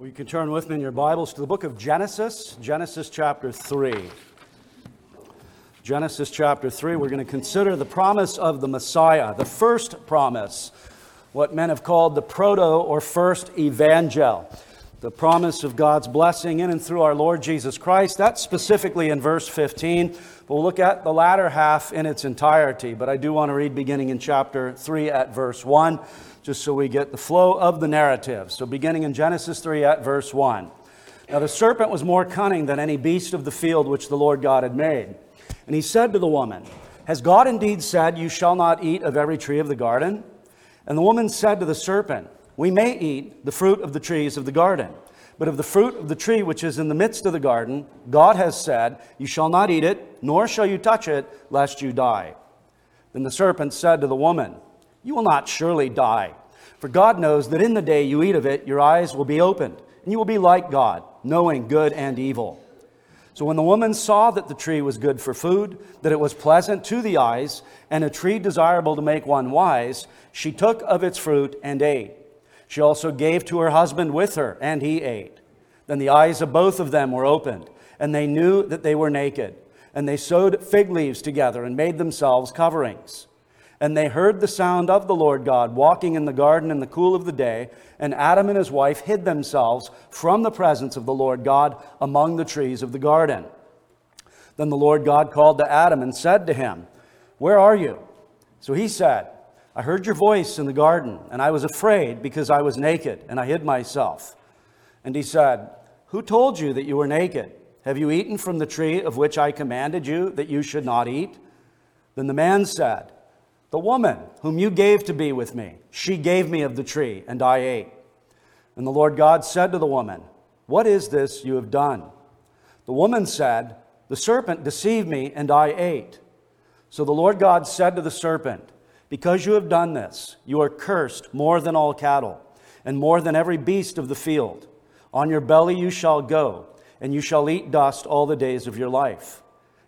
Well, you can turn with me in your Bibles to the book of Genesis, Genesis chapter 3. Genesis chapter 3, we're going to consider the promise of the Messiah, the first promise, what men have called the proto or first evangel, the promise of God's blessing in and through our Lord Jesus Christ. That's specifically in verse 15. We'll look at the latter half in its entirety, but I do want to read beginning in chapter 3 at verse 1 just so we get the flow of the narrative. So, beginning in Genesis 3 at verse 1. Now, the serpent was more cunning than any beast of the field which the Lord God had made. And he said to the woman, Has God indeed said, You shall not eat of every tree of the garden? And the woman said to the serpent, We may eat the fruit of the trees of the garden. But of the fruit of the tree which is in the midst of the garden, God has said, You shall not eat it, nor shall you touch it, lest you die. Then the serpent said to the woman, you will not surely die. For God knows that in the day you eat of it, your eyes will be opened, and you will be like God, knowing good and evil. So when the woman saw that the tree was good for food, that it was pleasant to the eyes, and a tree desirable to make one wise, she took of its fruit and ate. She also gave to her husband with her, and he ate. Then the eyes of both of them were opened, and they knew that they were naked. And they sewed fig leaves together and made themselves coverings. And they heard the sound of the Lord God walking in the garden in the cool of the day, and Adam and his wife hid themselves from the presence of the Lord God among the trees of the garden. Then the Lord God called to Adam and said to him, Where are you? So he said, I heard your voice in the garden, and I was afraid because I was naked, and I hid myself. And he said, Who told you that you were naked? Have you eaten from the tree of which I commanded you that you should not eat? Then the man said, the woman whom you gave to be with me, she gave me of the tree, and I ate. And the Lord God said to the woman, What is this you have done? The woman said, The serpent deceived me, and I ate. So the Lord God said to the serpent, Because you have done this, you are cursed more than all cattle, and more than every beast of the field. On your belly you shall go, and you shall eat dust all the days of your life.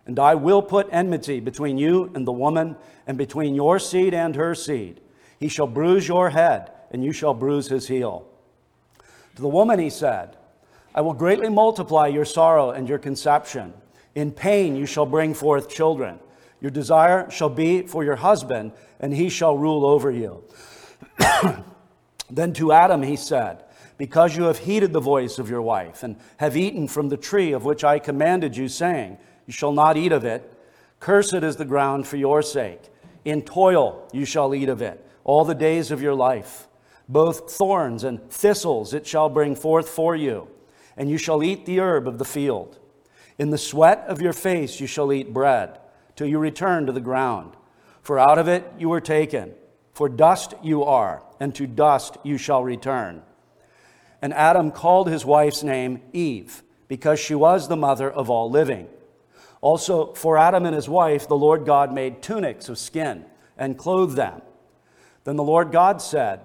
And I will put enmity between you and the woman, and between your seed and her seed. He shall bruise your head, and you shall bruise his heel. To the woman he said, I will greatly multiply your sorrow and your conception. In pain you shall bring forth children. Your desire shall be for your husband, and he shall rule over you. then to Adam he said, Because you have heeded the voice of your wife, and have eaten from the tree of which I commanded you, saying, You shall not eat of it, cursed is the ground for your sake. In toil you shall eat of it all the days of your life. Both thorns and thistles it shall bring forth for you, and you shall eat the herb of the field. In the sweat of your face you shall eat bread, till you return to the ground. For out of it you were taken, for dust you are, and to dust you shall return. And Adam called his wife's name Eve, because she was the mother of all living. Also, for Adam and his wife, the Lord God made tunics of skin and clothed them. Then the Lord God said,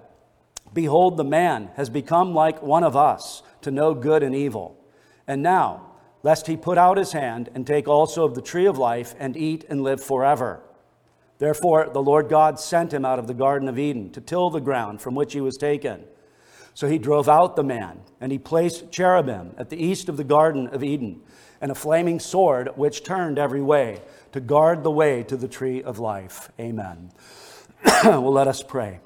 Behold, the man has become like one of us to know good and evil. And now, lest he put out his hand and take also of the tree of life and eat and live forever. Therefore, the Lord God sent him out of the Garden of Eden to till the ground from which he was taken. So he drove out the man, and he placed cherubim at the east of the Garden of Eden and a flaming sword which turned every way to guard the way to the tree of life. Amen. well, let us pray.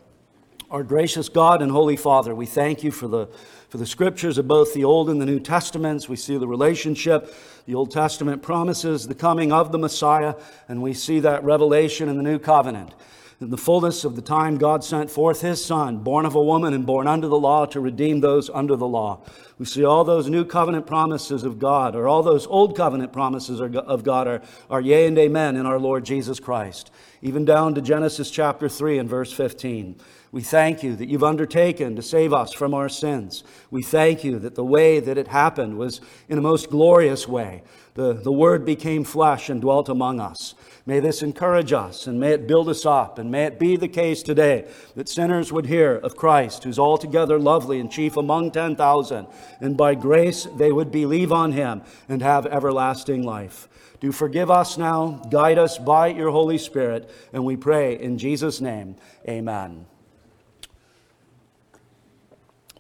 Our gracious God and Holy Father, we thank you for the, for the scriptures of both the Old and the New Testaments. We see the relationship. The Old Testament promises the coming of the Messiah, and we see that revelation in the New Covenant. In the fullness of the time, God sent forth his Son, born of a woman and born under the law, to redeem those under the law. We see all those new covenant promises of God, or all those old covenant promises of God, are, are yea and amen in our Lord Jesus Christ. Even down to Genesis chapter 3 and verse 15. We thank you that you've undertaken to save us from our sins. We thank you that the way that it happened was in a most glorious way. The, the Word became flesh and dwelt among us. May this encourage us and may it build us up. And may it be the case today that sinners would hear of Christ, who's altogether lovely and chief among 10,000, and by grace they would believe on him and have everlasting life. Do forgive us now, guide us by your Holy Spirit, and we pray in Jesus' name, amen.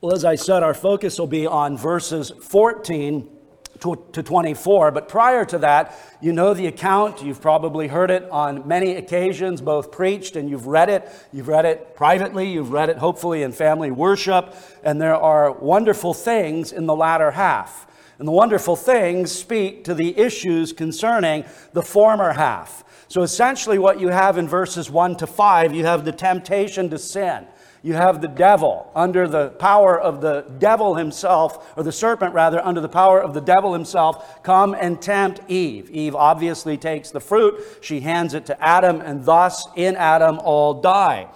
Well, as I said, our focus will be on verses 14 to 24. But prior to that, you know the account. You've probably heard it on many occasions, both preached and you've read it. You've read it privately, you've read it hopefully in family worship. And there are wonderful things in the latter half. And the wonderful things speak to the issues concerning the former half. So essentially, what you have in verses 1 to 5, you have the temptation to sin. You have the devil under the power of the devil himself, or the serpent rather, under the power of the devil himself, come and tempt Eve. Eve obviously takes the fruit, she hands it to Adam, and thus in Adam all die.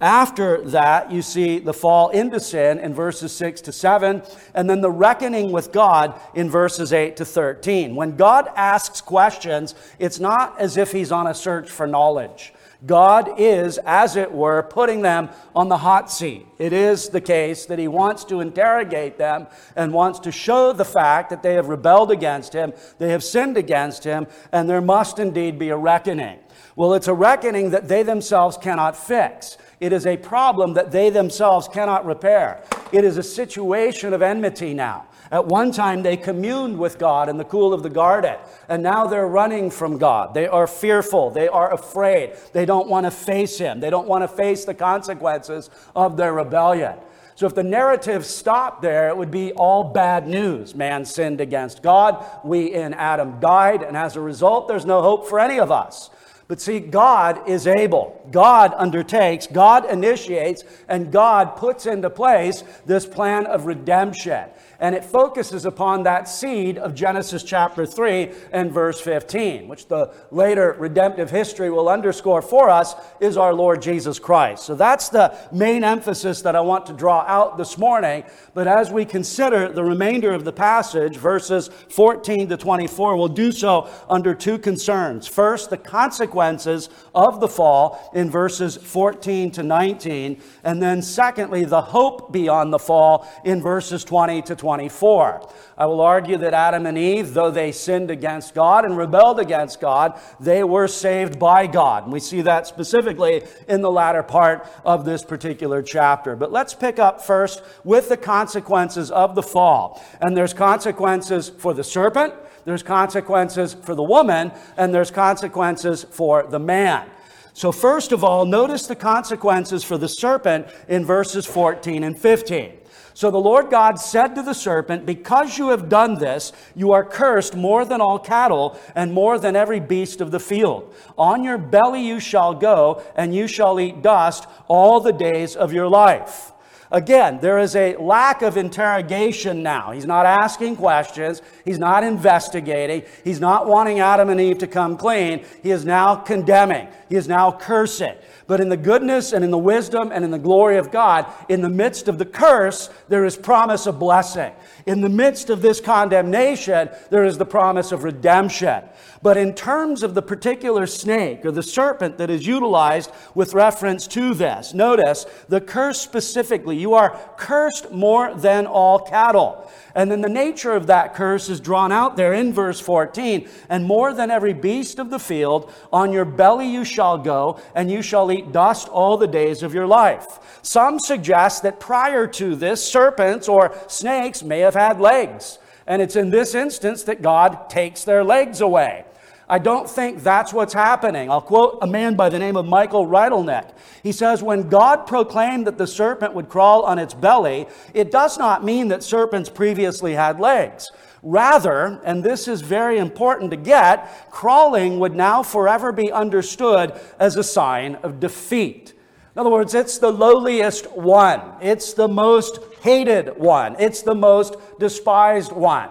After that, you see the fall into sin in verses 6 to 7, and then the reckoning with God in verses 8 to 13. When God asks questions, it's not as if he's on a search for knowledge. God is, as it were, putting them on the hot seat. It is the case that He wants to interrogate them and wants to show the fact that they have rebelled against Him, they have sinned against Him, and there must indeed be a reckoning. Well, it's a reckoning that they themselves cannot fix. It is a problem that they themselves cannot repair. It is a situation of enmity now. At one time, they communed with God in the cool of the garden, and now they're running from God. They are fearful. They are afraid. They don't want to face Him. They don't want to face the consequences of their rebellion. So, if the narrative stopped there, it would be all bad news. Man sinned against God. We in Adam died, and as a result, there's no hope for any of us. But see, God is able. God undertakes, God initiates, and God puts into place this plan of redemption and it focuses upon that seed of Genesis chapter 3 and verse 15, which the later redemptive history will underscore for us is our Lord Jesus Christ. So that's the main emphasis that I want to draw out this morning. But as we consider the remainder of the passage, verses 14 to 24, we'll do so under two concerns. First, the consequences of the fall in verses 14 to 19, and then secondly, the hope beyond the fall in verses 20 to 24. 24. I will argue that Adam and Eve, though they sinned against God and rebelled against God, they were saved by God. And we see that specifically in the latter part of this particular chapter. But let's pick up first with the consequences of the fall. And there's consequences for the serpent, there's consequences for the woman, and there's consequences for the man. So, first of all, notice the consequences for the serpent in verses 14 and 15. So the Lord God said to the serpent, Because you have done this, you are cursed more than all cattle and more than every beast of the field. On your belly you shall go, and you shall eat dust all the days of your life. Again, there is a lack of interrogation now. He's not asking questions. He's not investigating. He's not wanting Adam and Eve to come clean. He is now condemning. He is now cursing. But in the goodness and in the wisdom and in the glory of God, in the midst of the curse, there is promise of blessing. In the midst of this condemnation, there is the promise of redemption. But in terms of the particular snake or the serpent that is utilized with reference to this, notice the curse specifically. You are cursed more than all cattle. And then the nature of that curse is drawn out there in verse 14. And more than every beast of the field, on your belly you shall go, and you shall eat dust all the days of your life. Some suggest that prior to this, serpents or snakes may have had legs. And it's in this instance that God takes their legs away. I don't think that's what's happening. I'll quote a man by the name of Michael Rydelnik. He says, When God proclaimed that the serpent would crawl on its belly, it does not mean that serpents previously had legs. Rather, and this is very important to get, crawling would now forever be understood as a sign of defeat. In other words, it's the lowliest one. It's the most hated one. It's the most despised one.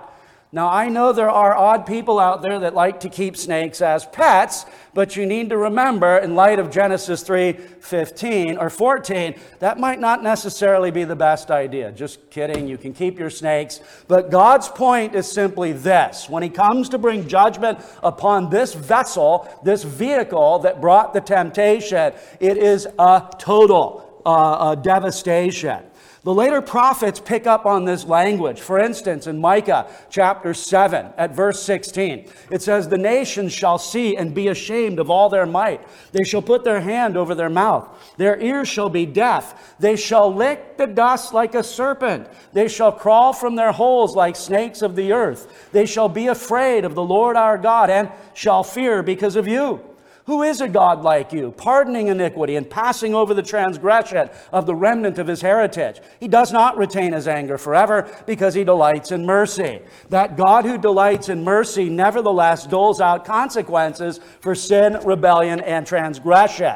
Now, I know there are odd people out there that like to keep snakes as pets, but you need to remember, in light of Genesis 3 15 or 14, that might not necessarily be the best idea. Just kidding, you can keep your snakes. But God's point is simply this when He comes to bring judgment upon this vessel, this vehicle that brought the temptation, it is a total uh, devastation. The later prophets pick up on this language. For instance, in Micah chapter 7 at verse 16, it says, The nations shall see and be ashamed of all their might. They shall put their hand over their mouth. Their ears shall be deaf. They shall lick the dust like a serpent. They shall crawl from their holes like snakes of the earth. They shall be afraid of the Lord our God and shall fear because of you. Who is a God like you, pardoning iniquity and passing over the transgression of the remnant of his heritage? He does not retain his anger forever because he delights in mercy. That God who delights in mercy nevertheless doles out consequences for sin, rebellion, and transgression.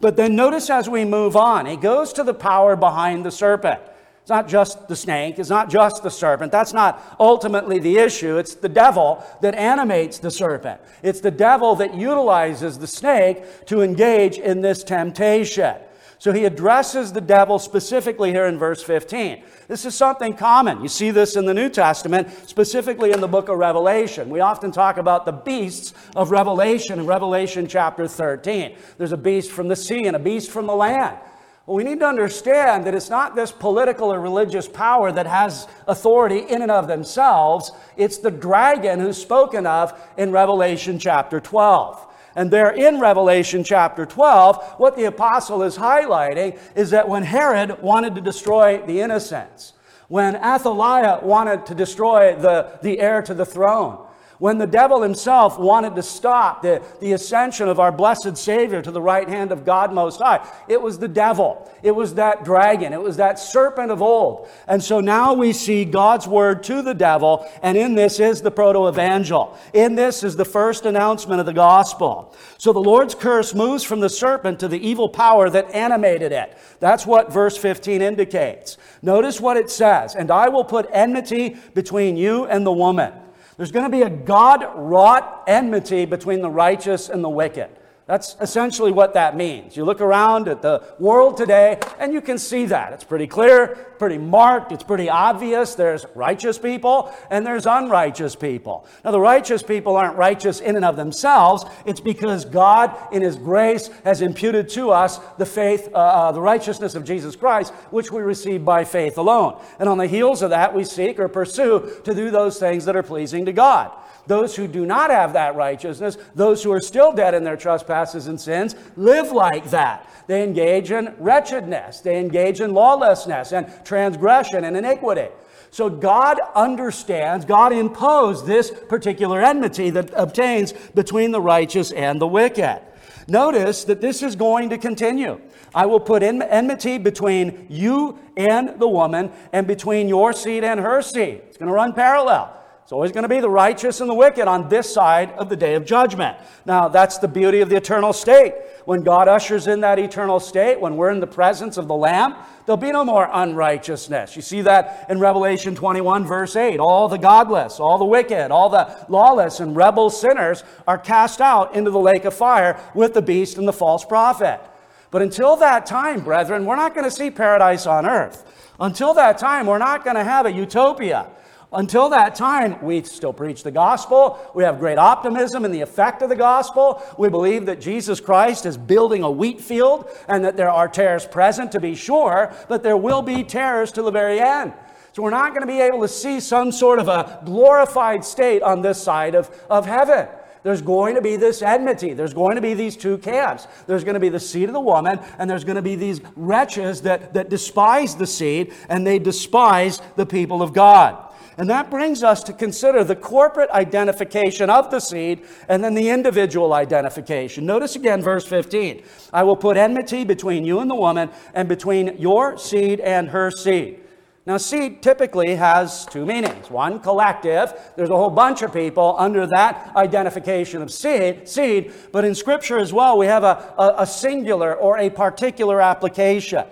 But then notice as we move on, he goes to the power behind the serpent. It's not just the snake, it's not just the serpent. That's not ultimately the issue. It's the devil that animates the serpent. It's the devil that utilizes the snake to engage in this temptation. So he addresses the devil specifically here in verse 15. This is something common. You see this in the New Testament, specifically in the book of Revelation. We often talk about the beasts of Revelation in Revelation chapter 13. There's a beast from the sea and a beast from the land. Well, we need to understand that it's not this political or religious power that has authority in and of themselves. It's the dragon who's spoken of in Revelation chapter 12. And there in Revelation chapter 12, what the apostle is highlighting is that when Herod wanted to destroy the innocents, when Athaliah wanted to destroy the, the heir to the throne, when the devil himself wanted to stop the, the ascension of our blessed Savior to the right hand of God Most High, it was the devil. It was that dragon. It was that serpent of old. And so now we see God's word to the devil, and in this is the proto evangel. In this is the first announcement of the gospel. So the Lord's curse moves from the serpent to the evil power that animated it. That's what verse 15 indicates. Notice what it says, and I will put enmity between you and the woman there's going to be a God wrought enmity between the righteous and the wicked. That's essentially what that means. You look around at the world today and you can see that. It's pretty clear, pretty marked, it's pretty obvious. There's righteous people and there's unrighteous people. Now, the righteous people aren't righteous in and of themselves. It's because God, in His grace, has imputed to us the faith, uh, uh, the righteousness of Jesus Christ, which we receive by faith alone. And on the heels of that, we seek or pursue to do those things that are pleasing to God. Those who do not have that righteousness, those who are still dead in their trespasses and sins, live like that. They engage in wretchedness, they engage in lawlessness and transgression and iniquity. So God understands, God imposed this particular enmity that obtains between the righteous and the wicked. Notice that this is going to continue. I will put enmity between you and the woman, and between your seed and her seed. It's going to run parallel. It's always going to be the righteous and the wicked on this side of the day of judgment. Now, that's the beauty of the eternal state. When God ushers in that eternal state, when we're in the presence of the Lamb, there'll be no more unrighteousness. You see that in Revelation 21, verse 8. All the godless, all the wicked, all the lawless and rebel sinners are cast out into the lake of fire with the beast and the false prophet. But until that time, brethren, we're not going to see paradise on earth. Until that time, we're not going to have a utopia. Until that time, we still preach the gospel. We have great optimism in the effect of the gospel. We believe that Jesus Christ is building a wheat field and that there are tares present to be sure, but there will be tares to the very end. So we're not going to be able to see some sort of a glorified state on this side of, of heaven. There's going to be this enmity. There's going to be these two camps. There's going to be the seed of the woman, and there's going to be these wretches that, that despise the seed and they despise the people of God. And that brings us to consider the corporate identification of the seed and then the individual identification. Notice again verse 15 I will put enmity between you and the woman, and between your seed and her seed. Now, seed typically has two meanings. One, collective. There's a whole bunch of people under that identification of seed. seed. But in Scripture as well, we have a, a, a singular or a particular application.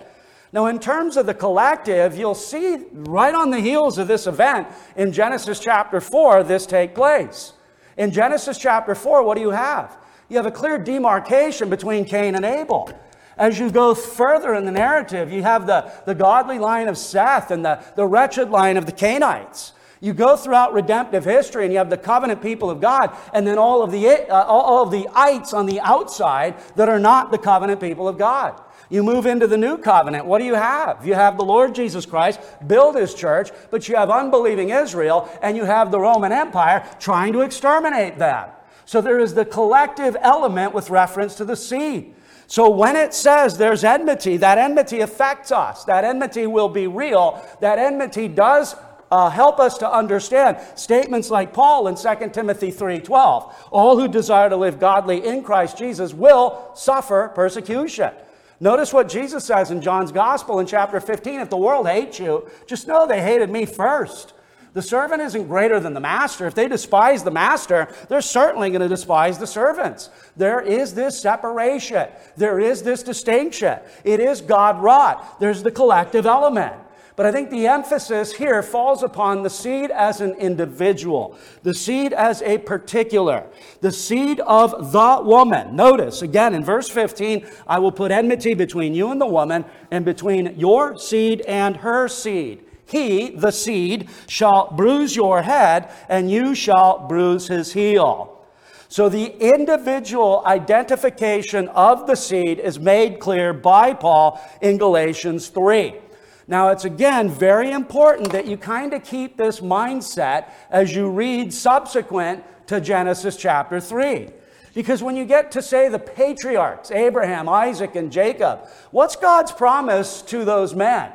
Now, in terms of the collective, you'll see right on the heels of this event in Genesis chapter 4, this take place. In Genesis chapter 4, what do you have? You have a clear demarcation between Cain and Abel. As you go further in the narrative, you have the, the godly line of Seth and the, the wretched line of the Cainites. You go throughout redemptive history and you have the covenant people of God and then all of the, uh, all of the ites on the outside that are not the covenant people of God. You move into the new covenant. What do you have? You have the Lord Jesus Christ build his church, but you have unbelieving Israel and you have the Roman Empire trying to exterminate them. So there is the collective element with reference to the seed. So when it says there's enmity, that enmity affects us. That enmity will be real. That enmity does uh, help us to understand statements like Paul in 2 Timothy 3:12. All who desire to live godly in Christ Jesus will suffer persecution. Notice what Jesus says in John's Gospel in chapter 15. If the world hates you, just know they hated me first. The servant isn't greater than the master. If they despise the master, they're certainly going to despise the servants. There is this separation. There is this distinction. It is God wrought. There's the collective element. But I think the emphasis here falls upon the seed as an individual, the seed as a particular, the seed of the woman. Notice again in verse 15, I will put enmity between you and the woman, and between your seed and her seed. He, the seed, shall bruise your head, and you shall bruise his heel. So the individual identification of the seed is made clear by Paul in Galatians 3. Now, it's again very important that you kind of keep this mindset as you read subsequent to Genesis chapter 3. Because when you get to, say, the patriarchs, Abraham, Isaac, and Jacob, what's God's promise to those men?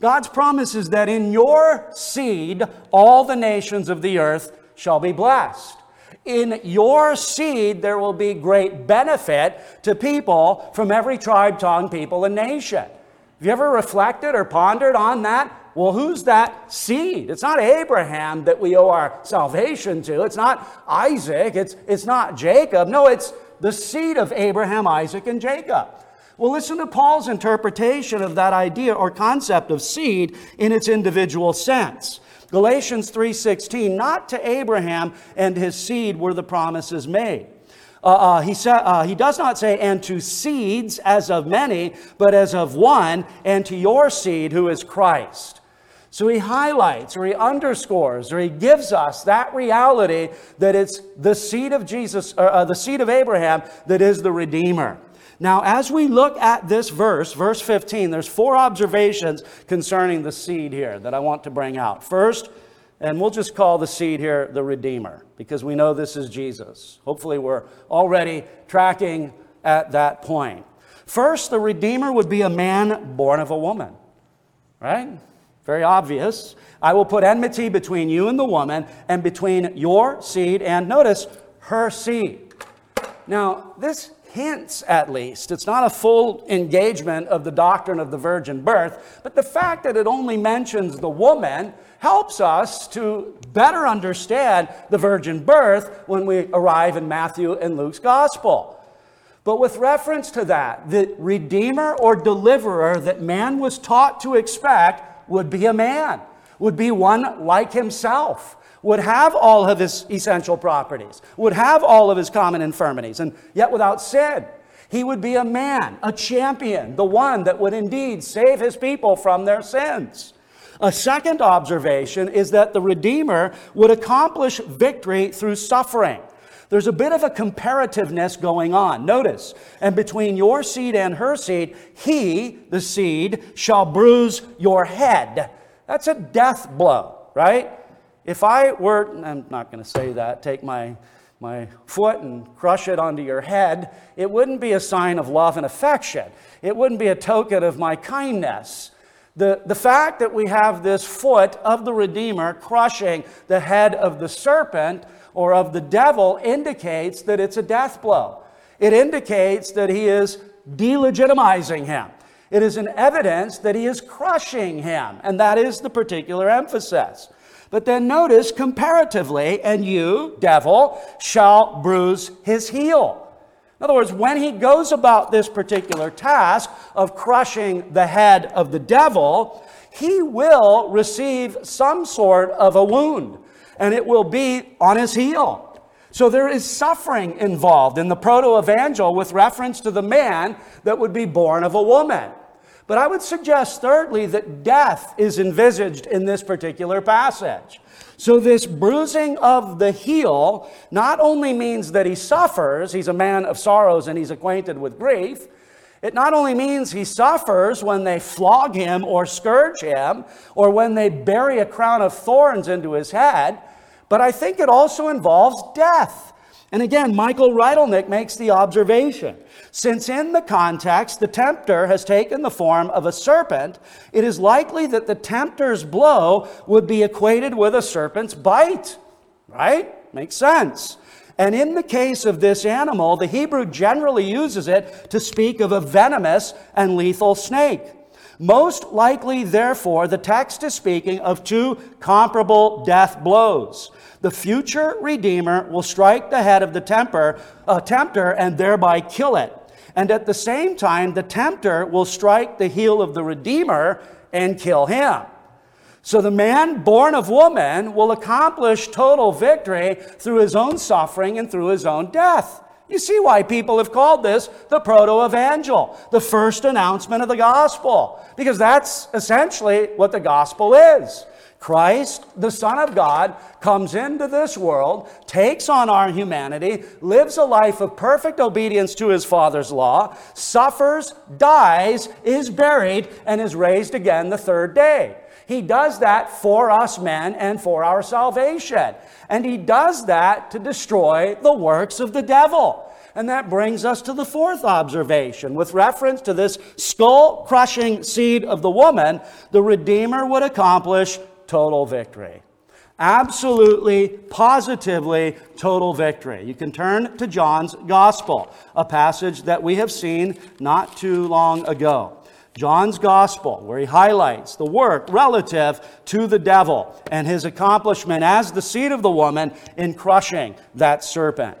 God's promise is that in your seed, all the nations of the earth shall be blessed. In your seed, there will be great benefit to people from every tribe, tongue, people, and nation. Have you ever reflected or pondered on that? Well, who's that seed? It's not Abraham that we owe our salvation to. It's not Isaac. It's, it's not Jacob. No, it's the seed of Abraham, Isaac, and Jacob. Well, listen to Paul's interpretation of that idea or concept of seed in its individual sense. Galatians 3:16, not to Abraham and his seed were the promises made. Uh, uh, he, sa- uh, he does not say, and to seeds as of many, but as of one, and to your seed who is Christ. So he highlights or he underscores or he gives us that reality that it's the seed of Jesus, or, uh, the seed of Abraham that is the Redeemer. Now, as we look at this verse, verse 15, there's four observations concerning the seed here that I want to bring out. First, and we'll just call the seed here the Redeemer because we know this is Jesus. Hopefully, we're already tracking at that point. First, the Redeemer would be a man born of a woman, right? Very obvious. I will put enmity between you and the woman, and between your seed and, notice, her seed. Now, this hints at least. It's not a full engagement of the doctrine of the virgin birth, but the fact that it only mentions the woman helps us to better understand the virgin birth when we arrive in Matthew and Luke's gospel. But with reference to that, the redeemer or deliverer that man was taught to expect would be a man, would be one like himself would have all of his essential properties, would have all of his common infirmities, and yet without sin. He would be a man, a champion, the one that would indeed save his people from their sins. A second observation is that the Redeemer would accomplish victory through suffering. There's a bit of a comparativeness going on. Notice, and between your seed and her seed, he, the seed, shall bruise your head. That's a death blow, right? If I were, I'm not going to say that, take my, my foot and crush it onto your head, it wouldn't be a sign of love and affection. It wouldn't be a token of my kindness. The, the fact that we have this foot of the Redeemer crushing the head of the serpent or of the devil indicates that it's a death blow. It indicates that he is delegitimizing him. It is an evidence that he is crushing him, and that is the particular emphasis. But then notice comparatively, and you, devil, shall bruise his heel. In other words, when he goes about this particular task of crushing the head of the devil, he will receive some sort of a wound, and it will be on his heel. So there is suffering involved in the proto evangel with reference to the man that would be born of a woman. But I would suggest, thirdly, that death is envisaged in this particular passage. So, this bruising of the heel not only means that he suffers, he's a man of sorrows and he's acquainted with grief, It not only means he suffers when they flog him or scourge him, or when they bury a crown of thorns into his head, but I think it also involves death. And again, Michael Rydelnik makes the observation since in the context the tempter has taken the form of a serpent, it is likely that the tempter's blow would be equated with a serpent's bite. Right? Makes sense. And in the case of this animal, the Hebrew generally uses it to speak of a venomous and lethal snake. Most likely, therefore, the text is speaking of two comparable death blows. The future Redeemer will strike the head of the temper, uh, tempter and thereby kill it. And at the same time, the tempter will strike the heel of the Redeemer and kill him. So the man born of woman will accomplish total victory through his own suffering and through his own death. You see why people have called this the proto evangel, the first announcement of the gospel, because that's essentially what the gospel is. Christ, the Son of God, comes into this world, takes on our humanity, lives a life of perfect obedience to his Father's law, suffers, dies, is buried, and is raised again the third day. He does that for us men and for our salvation. And he does that to destroy the works of the devil. And that brings us to the fourth observation. With reference to this skull crushing seed of the woman, the Redeemer would accomplish total victory. Absolutely, positively, total victory. You can turn to John's Gospel, a passage that we have seen not too long ago. John's gospel, where he highlights the work relative to the devil and his accomplishment as the seed of the woman in crushing that serpent.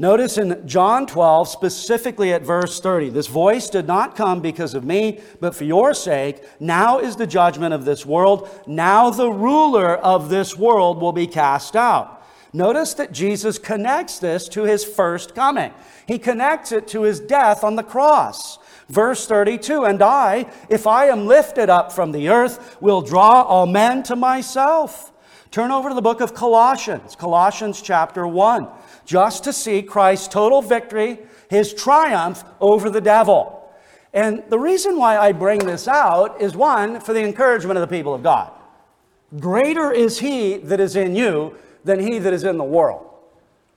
Notice in John 12, specifically at verse 30, this voice did not come because of me, but for your sake. Now is the judgment of this world. Now the ruler of this world will be cast out. Notice that Jesus connects this to his first coming. He connects it to his death on the cross. Verse 32 And I, if I am lifted up from the earth, will draw all men to myself. Turn over to the book of Colossians, Colossians chapter 1, just to see Christ's total victory, his triumph over the devil. And the reason why I bring this out is one, for the encouragement of the people of God. Greater is he that is in you than he that is in the world.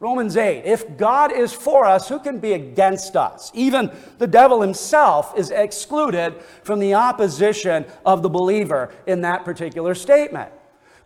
Romans 8, if God is for us, who can be against us? Even the devil himself is excluded from the opposition of the believer in that particular statement.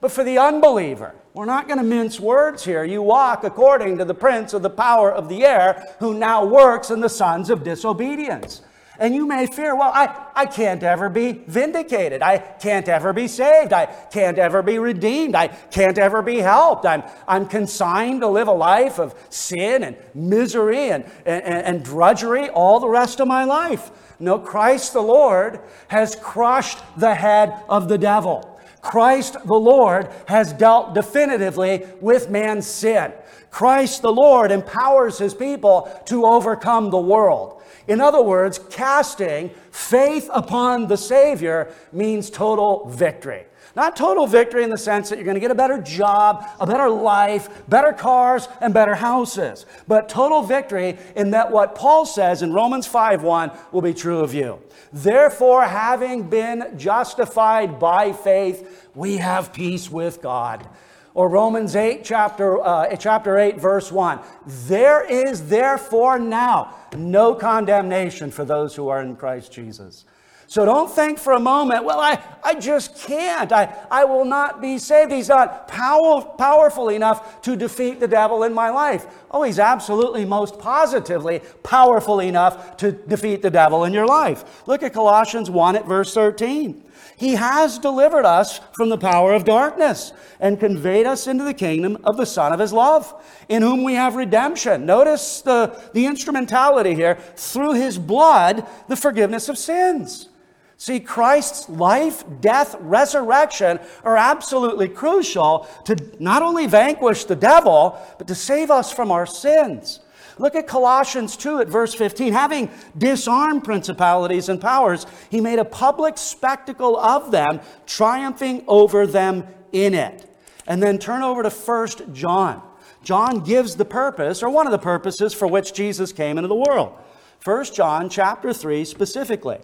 But for the unbeliever, we're not going to mince words here. You walk according to the prince of the power of the air, who now works in the sons of disobedience. And you may fear, well, I, I can't ever be vindicated. I can't ever be saved. I can't ever be redeemed. I can't ever be helped. I'm, I'm consigned to live a life of sin and misery and, and, and drudgery all the rest of my life. No, Christ the Lord has crushed the head of the devil. Christ the Lord has dealt definitively with man's sin. Christ the Lord empowers his people to overcome the world. In other words, casting faith upon the Savior means total victory. Not total victory in the sense that you're going to get a better job, a better life, better cars, and better houses. But total victory in that what Paul says in Romans 5:1 will be true of you. Therefore, having been justified by faith, we have peace with God or Romans 8, chapter, uh, chapter 8, verse 1. There is therefore now no condemnation for those who are in Christ Jesus. So don't think for a moment, well, I, I just can't. I, I will not be saved. He's not power, powerful enough to defeat the devil in my life. Oh, he's absolutely most positively powerful enough to defeat the devil in your life. Look at Colossians 1 at verse 13. He has delivered us from the power of darkness and conveyed us into the kingdom of the Son of His love, in whom we have redemption. Notice the, the instrumentality here through His blood, the forgiveness of sins. See, Christ's life, death, resurrection are absolutely crucial to not only vanquish the devil, but to save us from our sins. Look at Colossians 2 at verse 15. Having disarmed principalities and powers, he made a public spectacle of them, triumphing over them in it. And then turn over to 1 John. John gives the purpose, or one of the purposes, for which Jesus came into the world. 1 John chapter 3 specifically.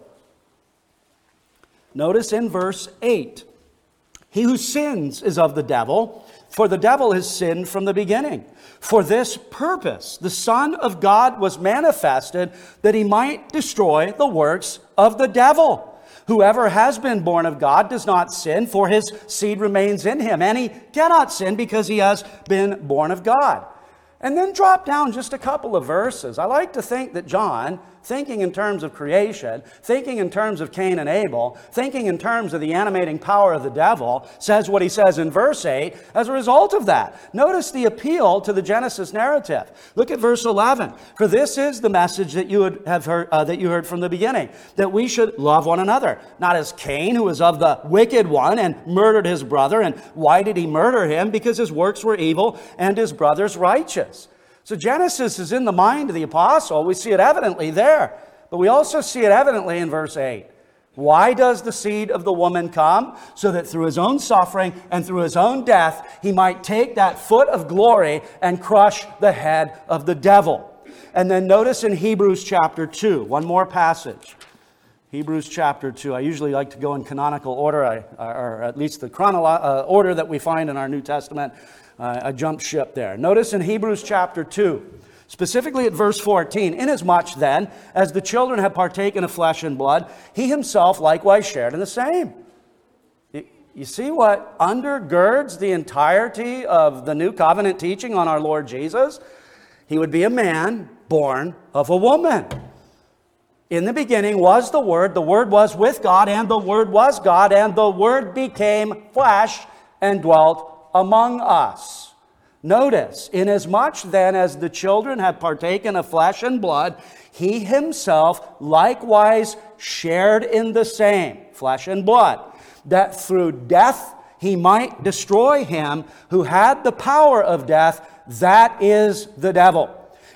Notice in verse 8 He who sins is of the devil, for the devil has sinned from the beginning. For this purpose, the Son of God was manifested that he might destroy the works of the devil. Whoever has been born of God does not sin, for his seed remains in him, and he cannot sin because he has been born of God. And then drop down just a couple of verses. I like to think that John thinking in terms of creation, thinking in terms of Cain and Abel, thinking in terms of the animating power of the devil, says what he says in verse 8 as a result of that. Notice the appeal to the Genesis narrative. Look at verse 11. For this is the message that you would have heard, uh, that you heard from the beginning, that we should love one another, not as Cain, who was of the wicked one and murdered his brother. And why did he murder him? Because his works were evil and his brother's righteous. So Genesis is in the mind of the apostle. We see it evidently there, but we also see it evidently in verse 8. Why does the seed of the woman come? So that through his own suffering and through his own death, he might take that foot of glory and crush the head of the devil. And then notice in Hebrews chapter 2, one more passage. Hebrews chapter 2. I usually like to go in canonical order, or at least the chronolo- uh, order that we find in our New Testament uh, a jump ship there. Notice in Hebrews chapter 2, specifically at verse 14, inasmuch then as the children have partaken of flesh and blood, he himself likewise shared in the same. You see what undergirds the entirety of the new covenant teaching on our Lord Jesus? He would be a man born of a woman. In the beginning was the Word, the Word was with God, and the Word was God, and the Word became flesh and dwelt among us. Notice, inasmuch then as the children have partaken of flesh and blood, he himself likewise shared in the same, flesh and blood, that through death he might destroy him who had the power of death, that is the devil,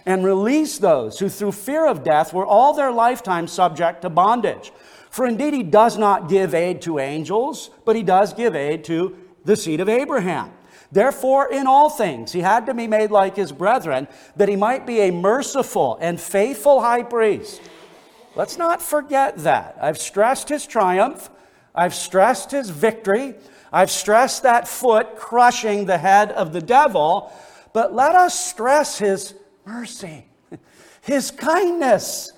and release those who through fear of death were all their lifetime subject to bondage. For indeed he does not give aid to angels, but he does give aid to the seed of Abraham. Therefore, in all things, he had to be made like his brethren, that he might be a merciful and faithful high priest. Let's not forget that. I've stressed his triumph, I've stressed his victory, I've stressed that foot crushing the head of the devil, but let us stress his mercy, his kindness,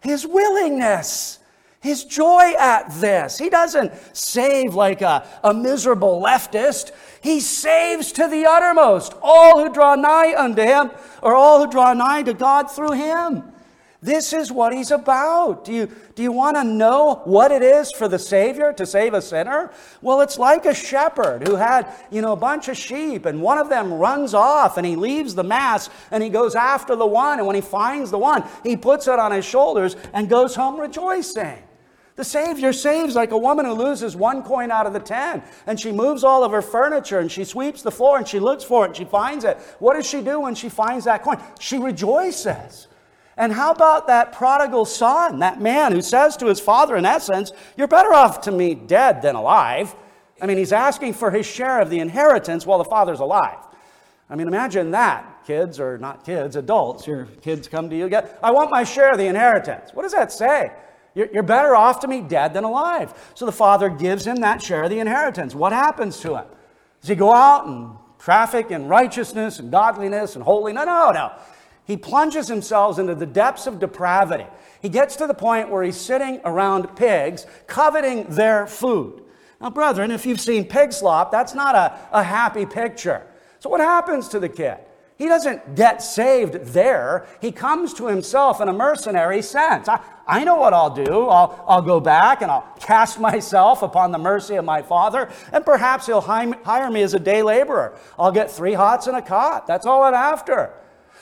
his willingness his joy at this. He doesn't save like a, a miserable leftist. He saves to the uttermost all who draw nigh unto him, or all who draw nigh to God through him. This is what he's about. Do you, do you want to know what it is for the Savior to save a sinner? Well, it's like a shepherd who had, you know, a bunch of sheep and one of them runs off and he leaves the mass and he goes after the one. And when he finds the one, he puts it on his shoulders and goes home rejoicing. The Savior saves like a woman who loses one coin out of the ten, and she moves all of her furniture, and she sweeps the floor, and she looks for it, and she finds it. What does she do when she finds that coin? She rejoices. And how about that prodigal son, that man who says to his father, in essence, You're better off to me dead than alive? I mean, he's asking for his share of the inheritance while the father's alive. I mean, imagine that, kids, or not kids, adults. Your kids come to you, get, I want my share of the inheritance. What does that say? You're better off to me dead than alive. So the father gives him that share of the inheritance. What happens to him? Does he go out and traffic in righteousness and godliness and holiness? No, no, no. He plunges himself into the depths of depravity. He gets to the point where he's sitting around pigs, coveting their food. Now, brethren, if you've seen pig slop, that's not a, a happy picture. So, what happens to the kid? He doesn't get saved there. He comes to himself in a mercenary sense. I, I know what I'll do. I'll, I'll go back and I'll cast myself upon the mercy of my father, and perhaps he'll hire me as a day laborer. I'll get three hots and a cot. That's all I'm after.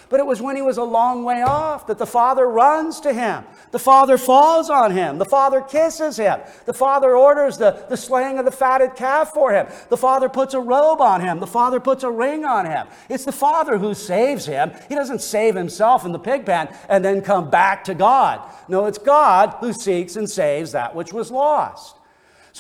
But it was when he was a long way off that the father runs to him. The father falls on him. The father kisses him. The father orders the, the slaying of the fatted calf for him. The father puts a robe on him. The father puts a ring on him. It's the father who saves him. He doesn't save himself in the pig pen and then come back to God. No, it's God who seeks and saves that which was lost.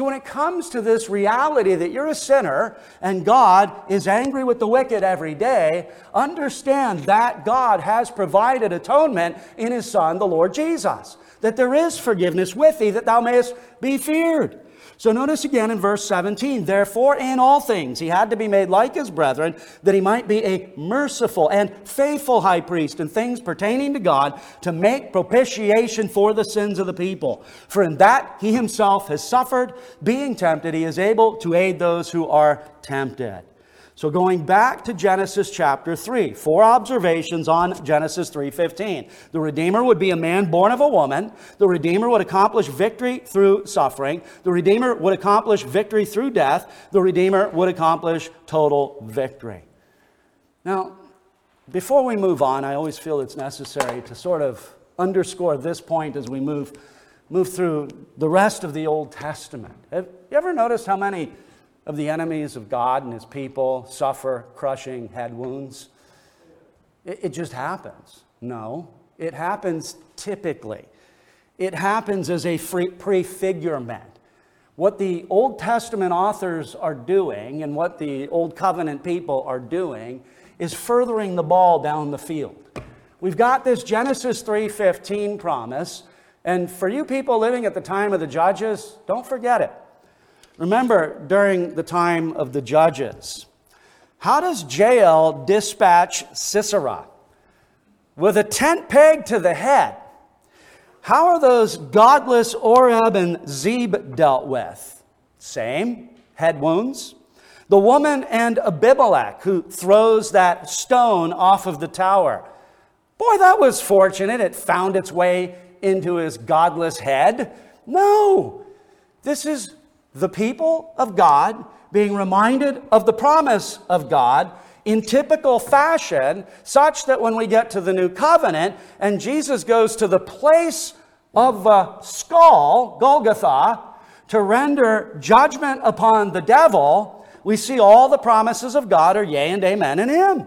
So, when it comes to this reality that you're a sinner and God is angry with the wicked every day, understand that God has provided atonement in His Son, the Lord Jesus. That there is forgiveness with thee, that thou mayest be feared. So notice again in verse 17, therefore in all things he had to be made like his brethren, that he might be a merciful and faithful high priest in things pertaining to God, to make propitiation for the sins of the people. For in that he himself has suffered, being tempted, he is able to aid those who are tempted. So going back to Genesis chapter 3, four observations on Genesis 3:15. The redeemer would be a man born of a woman. The redeemer would accomplish victory through suffering. The redeemer would accomplish victory through death. The redeemer would accomplish total victory. Now, before we move on, I always feel it's necessary to sort of underscore this point as we move move through the rest of the Old Testament. Have you ever noticed how many of the enemies of God and his people suffer crushing head wounds? It, it just happens. No, it happens typically. It happens as a prefigurement. What the Old Testament authors are doing and what the Old Covenant people are doing is furthering the ball down the field. We've got this Genesis 3:15 promise, and for you people living at the time of the judges, don't forget it. Remember, during the time of the judges, how does Jael dispatch Sisera? With a tent peg to the head. How are those godless Oreb and Zeb dealt with? Same, head wounds. The woman and Abimelech who throws that stone off of the tower. Boy, that was fortunate. It found its way into his godless head. No, this is the people of God being reminded of the promise of God in typical fashion, such that when we get to the new covenant and Jesus goes to the place of the skull, Golgotha, to render judgment upon the devil, we see all the promises of God are yea and amen in him.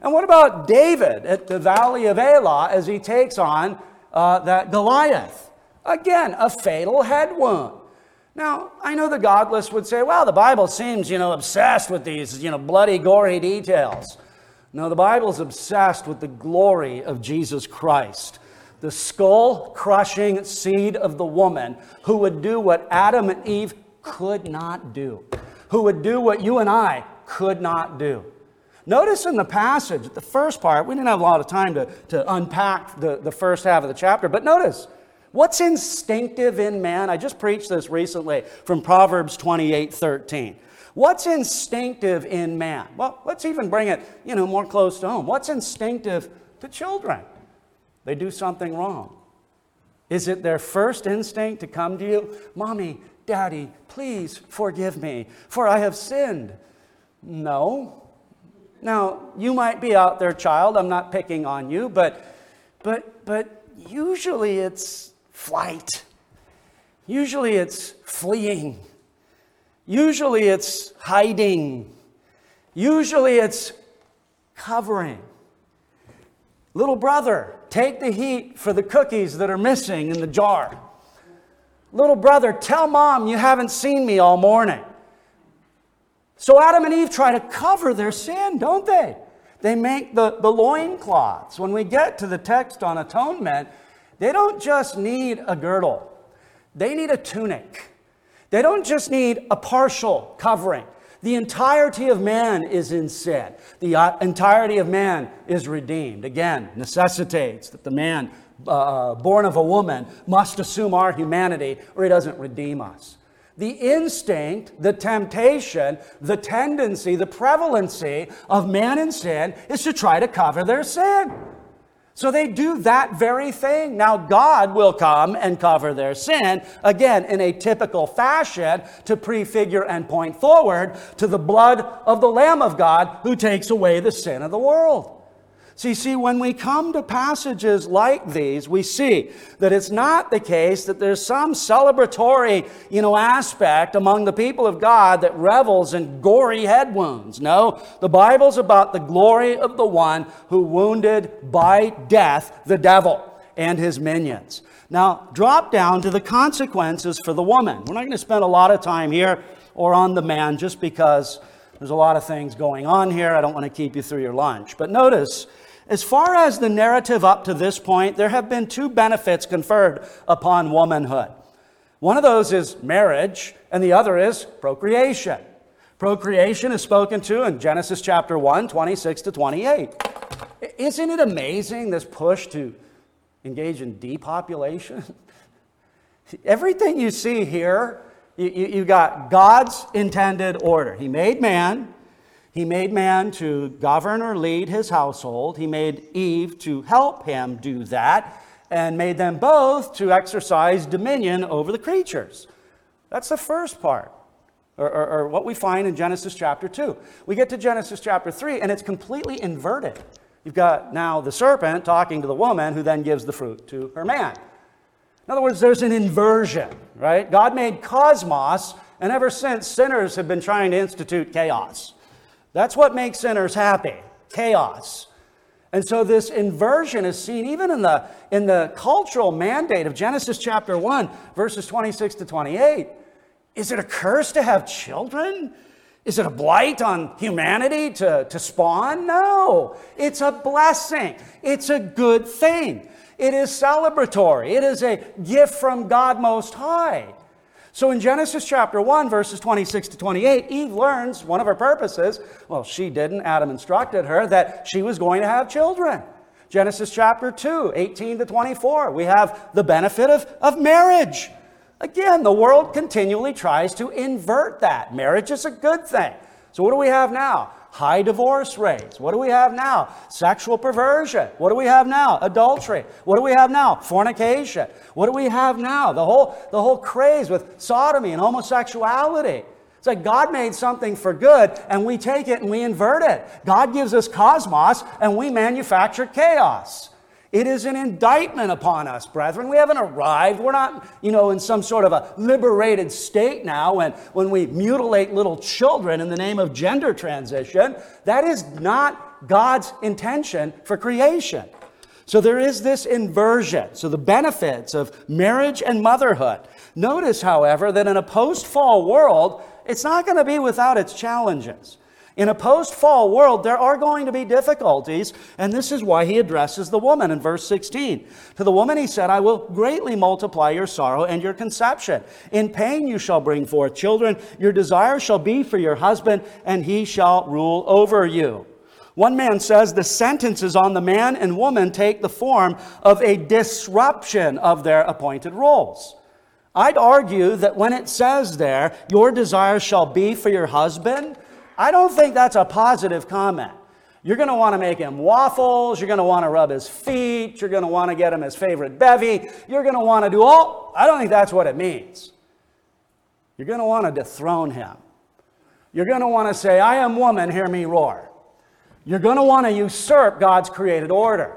And what about David at the valley of Elah as he takes on uh, that Goliath? Again, a fatal head wound. Now, I know the godless would say, well, the Bible seems, you know, obsessed with these, you know, bloody, gory details. No, the Bible's obsessed with the glory of Jesus Christ, the skull crushing seed of the woman who would do what Adam and Eve could not do, who would do what you and I could not do. Notice in the passage, the first part, we didn't have a lot of time to, to unpack the, the first half of the chapter, but notice What's instinctive in man? I just preached this recently from Proverbs 28 13. What's instinctive in man? Well, let's even bring it, you know, more close to home. What's instinctive to children? They do something wrong. Is it their first instinct to come to you? Mommy, Daddy, please forgive me, for I have sinned. No. Now, you might be out there, child. I'm not picking on you, but but but usually it's flight. Usually it's fleeing. Usually it's hiding. Usually it's covering. Little brother, take the heat for the cookies that are missing in the jar. Little brother, tell mom you haven't seen me all morning. So Adam and Eve try to cover their sin, don't they? They make the, the loincloths. When we get to the text on atonement, they don't just need a girdle, they need a tunic. They don't just need a partial covering. The entirety of man is in sin. The uh, entirety of man is redeemed. Again, necessitates that the man uh, born of a woman must assume our humanity or he doesn't redeem us. The instinct, the temptation, the tendency, the prevalency of man in sin is to try to cover their sin. So they do that very thing. Now, God will come and cover their sin, again, in a typical fashion to prefigure and point forward to the blood of the Lamb of God who takes away the sin of the world. You see, when we come to passages like these, we see that it's not the case that there's some celebratory, you know, aspect among the people of God that revels in gory head wounds. No, the Bible's about the glory of the one who wounded by death the devil and his minions. Now, drop down to the consequences for the woman. We're not going to spend a lot of time here or on the man just because there's a lot of things going on here. I don't want to keep you through your lunch. But notice, as far as the narrative up to this point, there have been two benefits conferred upon womanhood. One of those is marriage, and the other is procreation. Procreation is spoken to in Genesis chapter 1, 26 to 28. Isn't it amazing, this push to engage in depopulation? Everything you see here, you, you, you got God's intended order. He made man, he made man to govern or lead his household. He made Eve to help him do that, and made them both to exercise dominion over the creatures. That's the first part or, or, or, what we find in Genesis chapter 2. We get to Genesis chapter 3, and it's completely inverted. You've got now the serpent talking to the woman, who then gives the fruit to her man. In other words, there's an inversion, right? God made cosmos, and ever since, sinners have been trying to institute chaos. That's what makes sinners happy chaos. And so this inversion is seen even in the, in the cultural mandate of Genesis chapter 1, verses 26 to 28. Is it a curse to have children? Is it a blight on humanity to, to spawn? No, it's a blessing. It's a good thing. It is celebratory. It is a gift from God Most High. So in Genesis chapter 1, verses 26 to 28, Eve learns one of her purposes, well, she didn't, Adam instructed her, that she was going to have children. Genesis chapter 2, 18 to 24, we have the benefit of, of marriage. Again, the world continually tries to invert that. Marriage is a good thing. So, what do we have now? High divorce rates. What do we have now? Sexual perversion. What do we have now? Adultery. What do we have now? Fornication. What do we have now? The whole, the whole craze with sodomy and homosexuality. It's like God made something for good and we take it and we invert it. God gives us cosmos and we manufacture chaos. It is an indictment upon us, brethren. We haven't arrived. We're not, you know, in some sort of a liberated state now when, when we mutilate little children in the name of gender transition. That is not God's intention for creation. So there is this inversion. So the benefits of marriage and motherhood. Notice, however, that in a post fall world, it's not going to be without its challenges. In a post fall world, there are going to be difficulties, and this is why he addresses the woman in verse 16. To the woman he said, I will greatly multiply your sorrow and your conception. In pain you shall bring forth children. Your desire shall be for your husband, and he shall rule over you. One man says the sentences on the man and woman take the form of a disruption of their appointed roles. I'd argue that when it says there, your desire shall be for your husband, I don't think that's a positive comment. You're going to want to make him waffles. You're going to want to rub his feet. You're going to want to get him his favorite bevy. You're going to want to do all. I don't think that's what it means. You're going to want to dethrone him. You're going to want to say, I am woman, hear me roar. You're going to want to usurp God's created order.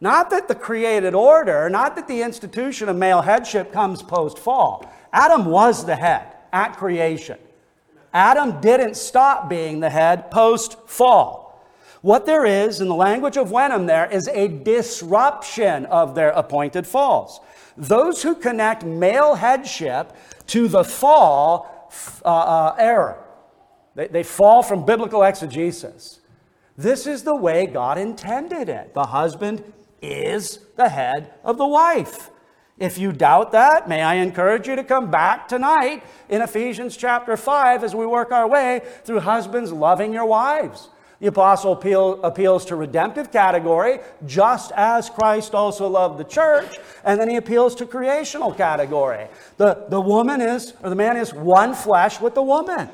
Not that the created order, not that the institution of male headship comes post fall. Adam was the head at creation. Adam didn't stop being the head post fall. What there is, in the language of Wenham, there is a disruption of their appointed falls. Those who connect male headship to the fall uh, uh, error. They, they fall from biblical exegesis. This is the way God intended it. The husband is the head of the wife. If you doubt that, may I encourage you to come back tonight in Ephesians chapter 5 as we work our way through husbands loving your wives. The apostle appeal, appeals to redemptive category, just as Christ also loved the church, and then he appeals to creational category. The, the woman is, or the man is one flesh with the woman.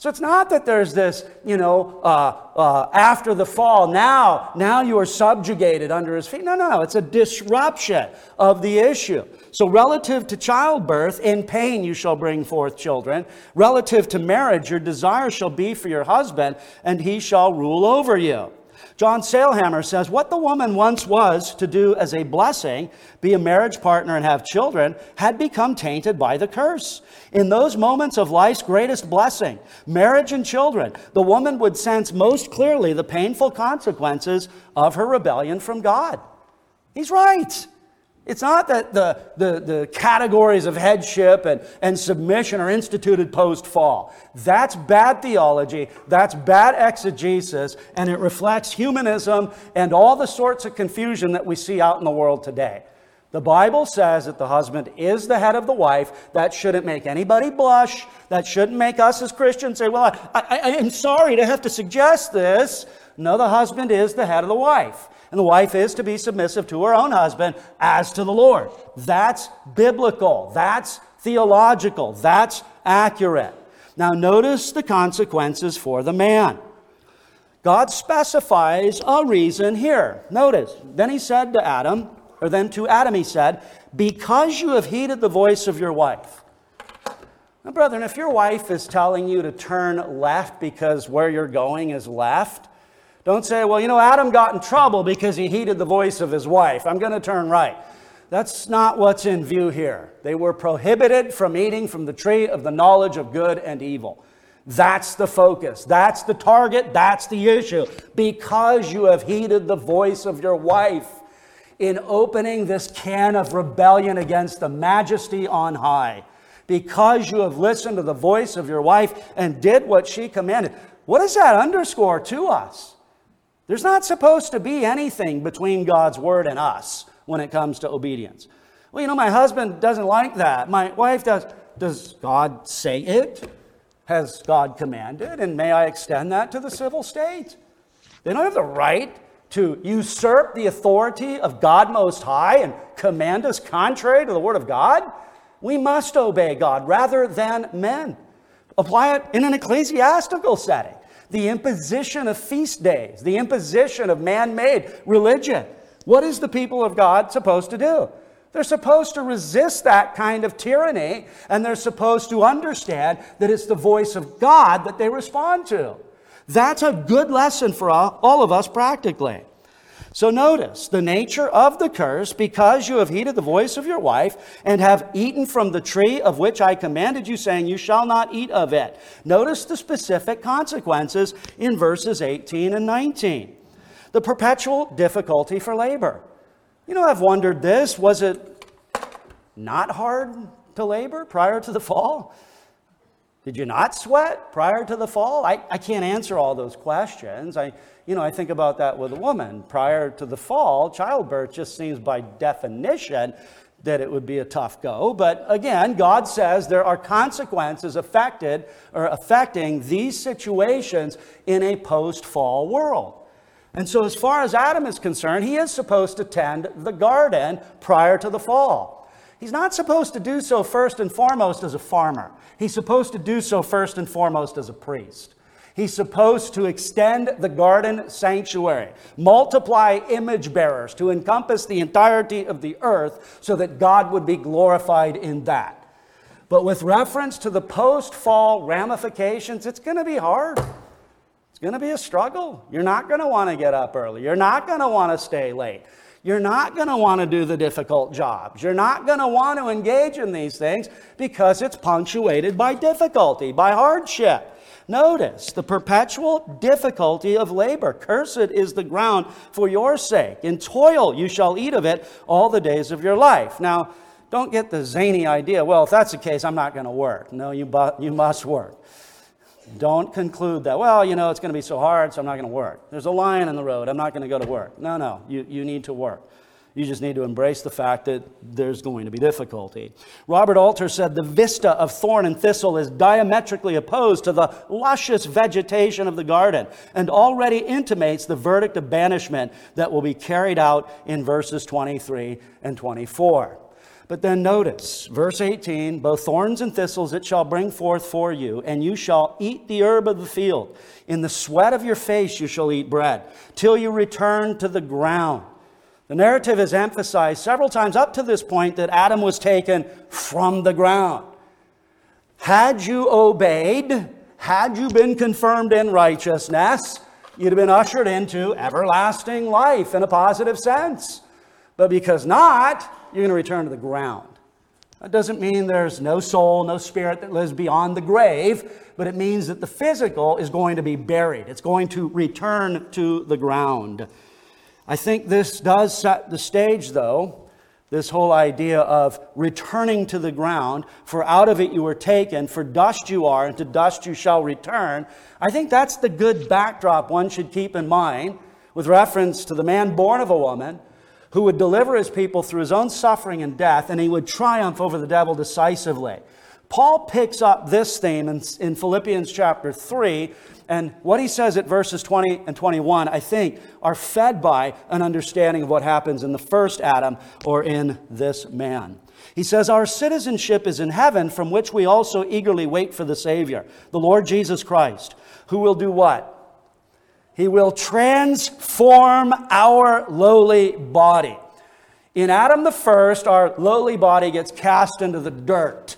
So it's not that there's this, you know, uh, uh, after the fall, now, now you are subjugated under his feet. No, no, no. It's a disruption of the issue. So, relative to childbirth, in pain you shall bring forth children. Relative to marriage, your desire shall be for your husband, and he shall rule over you. John Sailhamer says, What the woman once was to do as a blessing, be a marriage partner and have children, had become tainted by the curse. In those moments of life's greatest blessing, marriage and children, the woman would sense most clearly the painful consequences of her rebellion from God. He's right. It's not that the, the, the categories of headship and, and submission are instituted post fall. That's bad theology, that's bad exegesis, and it reflects humanism and all the sorts of confusion that we see out in the world today. The Bible says that the husband is the head of the wife. That shouldn't make anybody blush. That shouldn't make us as Christians say, Well, I, I, I am sorry to have to suggest this. No, the husband is the head of the wife and the wife is to be submissive to her own husband as to the Lord. That's biblical. That's theological. That's accurate. Now, notice the consequences for the man. God specifies a reason here. Notice, then he said to Adam, or then to Adam he said, Because you have heeded the voice of your wife. Now, brethren, if your wife is telling you to turn left because where you're going is left, don't say, well, you know, Adam got in trouble because he heeded the voice of his wife. I'm going to turn right. That's not what's in view here. They were prohibited from eating from the tree of the knowledge of good and evil. That's the focus. That's the target. That's the issue. Because you have heeded the voice of your wife in opening this can of rebellion against the majesty on high. Because you have listened to the voice of your wife and did what she commanded. What does that underscore to us? There's not supposed to be anything between God's word and us when it comes to obedience. Well, you know, my husband doesn't like that. My wife does. Does God say it? Has God commanded? And may I extend that to the civil state? They don't have the right to usurp the authority of God Most High and command us contrary to the Word of God. We must obey God rather than men. Apply it in an ecclesiastical setting the imposition of feast days, the imposition of man made religion. What is the people of God supposed to do? They're supposed to resist that kind of tyranny, and they're supposed to understand that it's the voice of God that they respond to. That's a good lesson for all, of us practically. So notice the nature of the curse because you have heeded the voice of your wife and have eaten from the tree of which I commanded you, saying, You shall not eat of it. Notice the specific consequences in verses 18 and 19. The perpetual difficulty for labor. You know, I've wondered this was it not hard to labor prior to the fall? Did you not sweat prior to the fall? I, I can't answer all those questions. I, you know, I think about that with a woman. Prior to the fall, childbirth just seems by definition that it would be a tough go. But again, God says there are consequences affected or affecting these situations in a post fall world. And so, as far as Adam is concerned, he is supposed to tend the garden prior to the fall. He's not supposed to do so first and foremost as a farmer. He's supposed to do so first and foremost as a priest. He's supposed to extend the garden sanctuary, multiply image bearers to encompass the entirety of the earth so that God would be glorified in that. But with reference to the post fall ramifications, it's going to be hard. It's going to be a struggle. You're not going to want to get up early. You're not going to want to stay late. You're not going to want to do the difficult jobs. You're not going to want to engage in these things because it's punctuated by difficulty, by hardship. Notice the perpetual difficulty of labor. Cursed is the ground for your sake. In toil you shall eat of it all the days of your life. Now, don't get the zany idea, well, if that's the case, I'm not going to work. No, you, bu- you must work. Don't conclude that, well, you know, it's going to be so hard, so I'm not going to work. There's a lion in the road, I'm not going to go to work. No, no, you, you need to work. You just need to embrace the fact that there's going to be difficulty. Robert Alter said the vista of thorn and thistle is diametrically opposed to the luscious vegetation of the garden and already intimates the verdict of banishment that will be carried out in verses 23 and 24. But then notice, verse 18 both thorns and thistles it shall bring forth for you, and you shall eat the herb of the field. In the sweat of your face you shall eat bread, till you return to the ground. The narrative has emphasized several times up to this point that Adam was taken from the ground. Had you obeyed, had you been confirmed in righteousness, you'd have been ushered into everlasting life in a positive sense. But because not, you're going to return to the ground. That doesn't mean there's no soul, no spirit that lives beyond the grave, but it means that the physical is going to be buried. It's going to return to the ground. I think this does set the stage, though, This whole idea of returning to the ground, for out of it you were taken, for dust you are, and to dust you shall return. I think that's the good backdrop one should keep in mind with reference to the man born of a woman who would deliver his people through his own suffering and death, and he would triumph over the devil decisively. Paul picks up this theme in, in, Philippians chapter 3, and what he says at verses 20 and 21, I think, are fed by an understanding of what happens in the first Adam or in this man. He says, Our citizenship is in heaven, from which we also eagerly wait for the Savior, the Lord Jesus Christ, who will do what? He will transform our lowly body. In Adam the first, our lowly body gets cast into the dirt.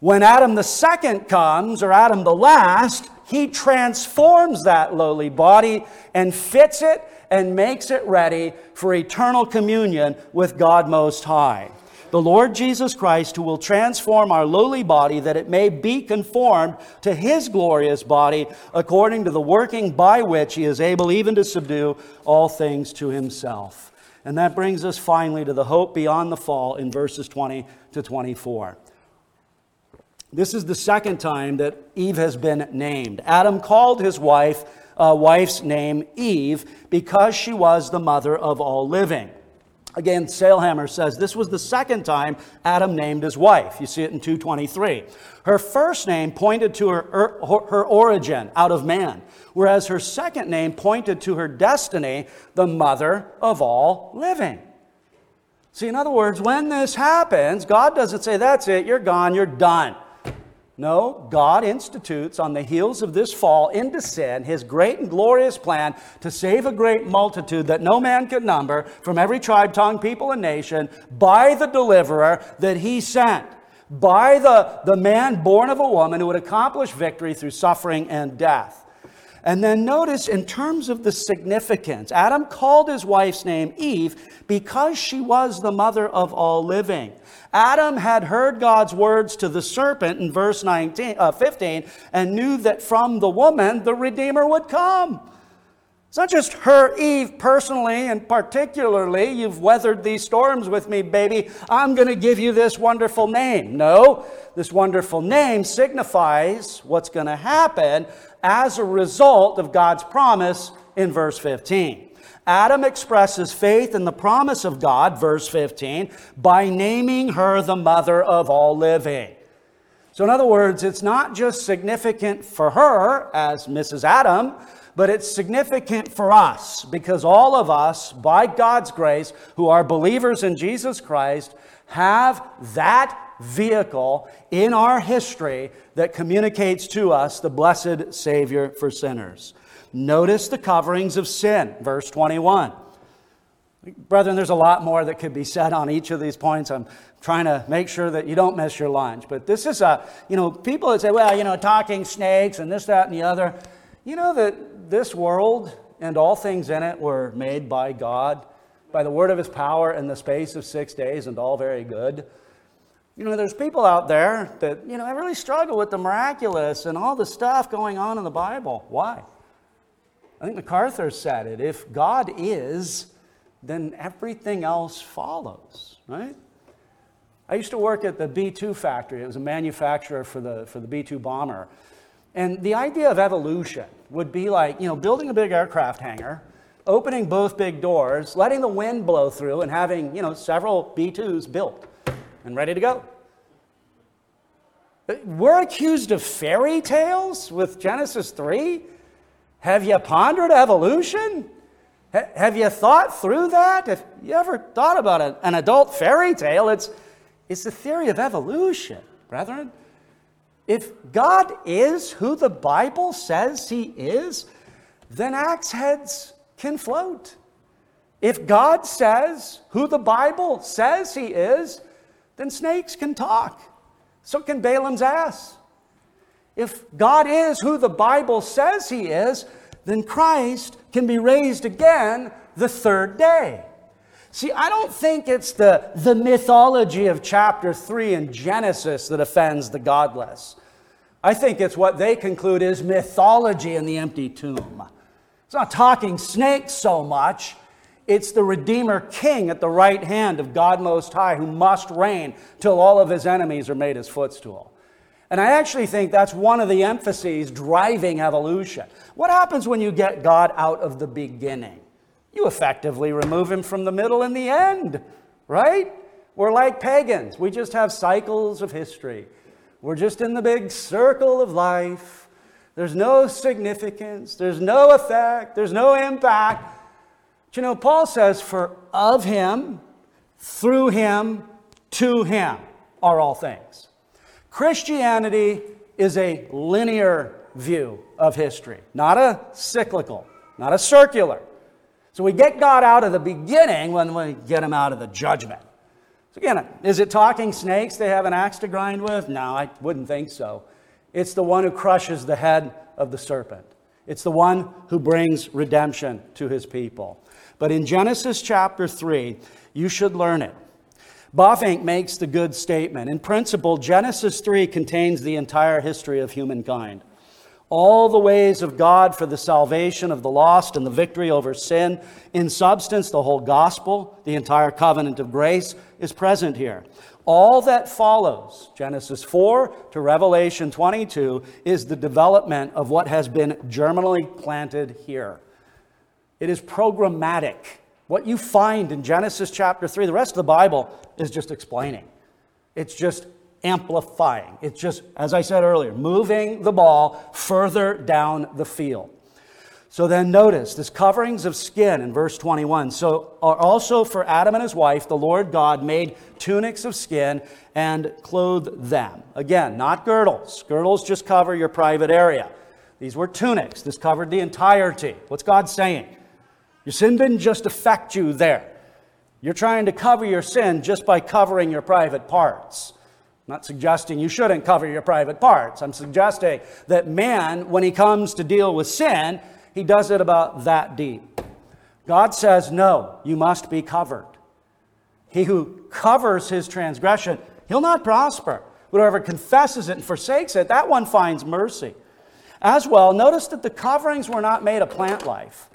When Adam the second comes, or Adam the last, he transforms that lowly body and fits it and makes it ready for eternal communion with God Most High. The Lord Jesus Christ, who will transform our lowly body that it may be conformed to his glorious body, according to the working by which he is able even to subdue all things to himself. And that brings us finally to the hope beyond the fall in verses 20 to 24. This is the second time that Eve has been named. Adam called his wife, uh, wife's name Eve because she was the mother of all living. Again, Sailhamer says this was the second time Adam named his wife. You see it in 223. Her first name pointed to her, her, her origin out of man, whereas her second name pointed to her destiny, the mother of all living. See, in other words, when this happens, God doesn't say, That's it, you're gone, you're done. No, God institutes on the heels of this fall into sin his great and glorious plan to save a great multitude that no man could number from every tribe, tongue, people, and nation by the deliverer that he sent, by the, the man born of a woman who would accomplish victory through suffering and death. And then notice in terms of the significance, Adam called his wife's name Eve because she was the mother of all living. Adam had heard God's words to the serpent in verse 19, uh, 15 and knew that from the woman the Redeemer would come. It's not just her, Eve, personally and particularly. You've weathered these storms with me, baby. I'm going to give you this wonderful name. No, this wonderful name signifies what's going to happen as a result of God's promise in verse 15. Adam expresses faith in the promise of God, verse 15, by naming her the mother of all living. So, in other words, it's not just significant for her as Mrs. Adam, but it's significant for us because all of us, by God's grace, who are believers in Jesus Christ, have that vehicle in our history that communicates to us the blessed Savior for sinners. Notice the coverings of sin, verse 21. Brethren, there's a lot more that could be said on each of these points. I'm trying to make sure that you don't miss your lunch. But this is a, you know, people that say, well, you know, talking snakes and this, that, and the other. You know that this world and all things in it were made by God, by the word of his power in the space of six days, and all very good. You know, there's people out there that, you know, really struggle with the miraculous and all the stuff going on in the Bible. Why? I think MacArthur said it if God is, then everything else follows, right? I used to work at the B 2 factory. It was a manufacturer for the, for the B 2 bomber. And the idea of evolution would be like, you know, building a big aircraft hangar, opening both big doors, letting the wind blow through, and having, you know, several B 2s built and ready to go. We're accused of fairy tales with Genesis 3 have you pondered evolution? have you thought through that? Have you ever thought about an adult fairy tale, it's, it's the theory of evolution, brethren. If God is who the Bible says he is, then axe heads can float. If God says who the Bible says he is, then snakes can talk. So can Balaam's ass. If God is who the Bible says he is, then Christ can be raised again the third day. See, I don't think it's the, the mythology of chapter 3 in Genesis that offends the godless. I think it's what they conclude is mythology in the empty tomb. It's not talking snakes so much, It's the Redeemer King at the right hand of God Most High who must reign till all of his enemies are made his footstool. And I actually think that's one of the emphases driving evolution. What happens when you get God out of the beginning? You effectively remove him from the middle and the end, right? We're like pagans. We just have cycles of history. We're just in the big circle of life. There's no significance, there's no effect, there's no impact. You know, Paul says, For of him, through him, to him are all things. Christianity is a linear view of history, not a cyclical, not a circular. So we get God out of the beginning when we get him out of the judgment. So again, is it talking snakes they have an axe to grind with? No, I wouldn't think so. It's the one who crushes the head of the serpent. It's the one who brings redemption to his people. But in Genesis chapter 3, you should learn it. Bavinck makes the good statement. In principle, Genesis 3 contains the entire history of humankind. All the ways of God for the salvation of the lost and the victory over sin. In substance, the whole gospel, the entire covenant of grace, is present here. All that follows, Genesis 4 to Revelation 22, is the development of what has been germinally planted here. It is programmatic. What you find in Genesis chapter 3, the rest of the Bible is just explaining. It's just amplifying. It's just, as I said earlier, moving the ball further down the field. So then notice this coverings of skin in verse 21. So are also for Adam and his wife, the Lord God made tunics of skin and clothed them. Again, not girdles. Girdles just cover your private area. These were tunics. This covered the entirety. What's God saying? Your sin didn't just affect you there. You're trying to cover your sin just by covering your private parts. I'm not suggesting you shouldn't cover your private parts. I'm suggesting that man, when he comes to deal with sin, he does it about that deep. God says, no, you must be covered. He who covers his transgression, he'll not prosper. Whoever confesses it and forsakes it, that one finds mercy. As well, notice that the coverings were not made of plant life.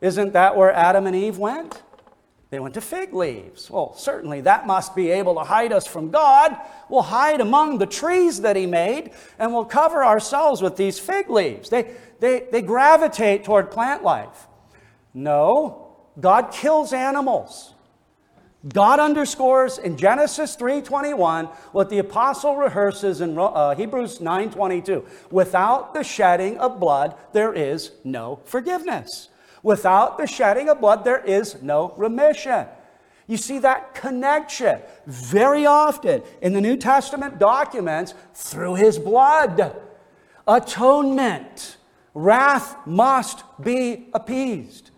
Isn't that where Adam and Eve went? They went to fig leaves. Well, certainly that must be able to hide us from God. We'll hide among the trees that He made and we'll cover ourselves with these fig leaves. They, they, they gravitate toward plant life. No, God kills animals. God underscores in Genesis 3:21 what the apostle rehearses in uh, Hebrews 9:22. Without the shedding of blood there is no forgiveness. Without the shedding of blood, there is no remission. You see that connection very often in the New Testament documents through his blood. Atonement. Wrath must be appeased.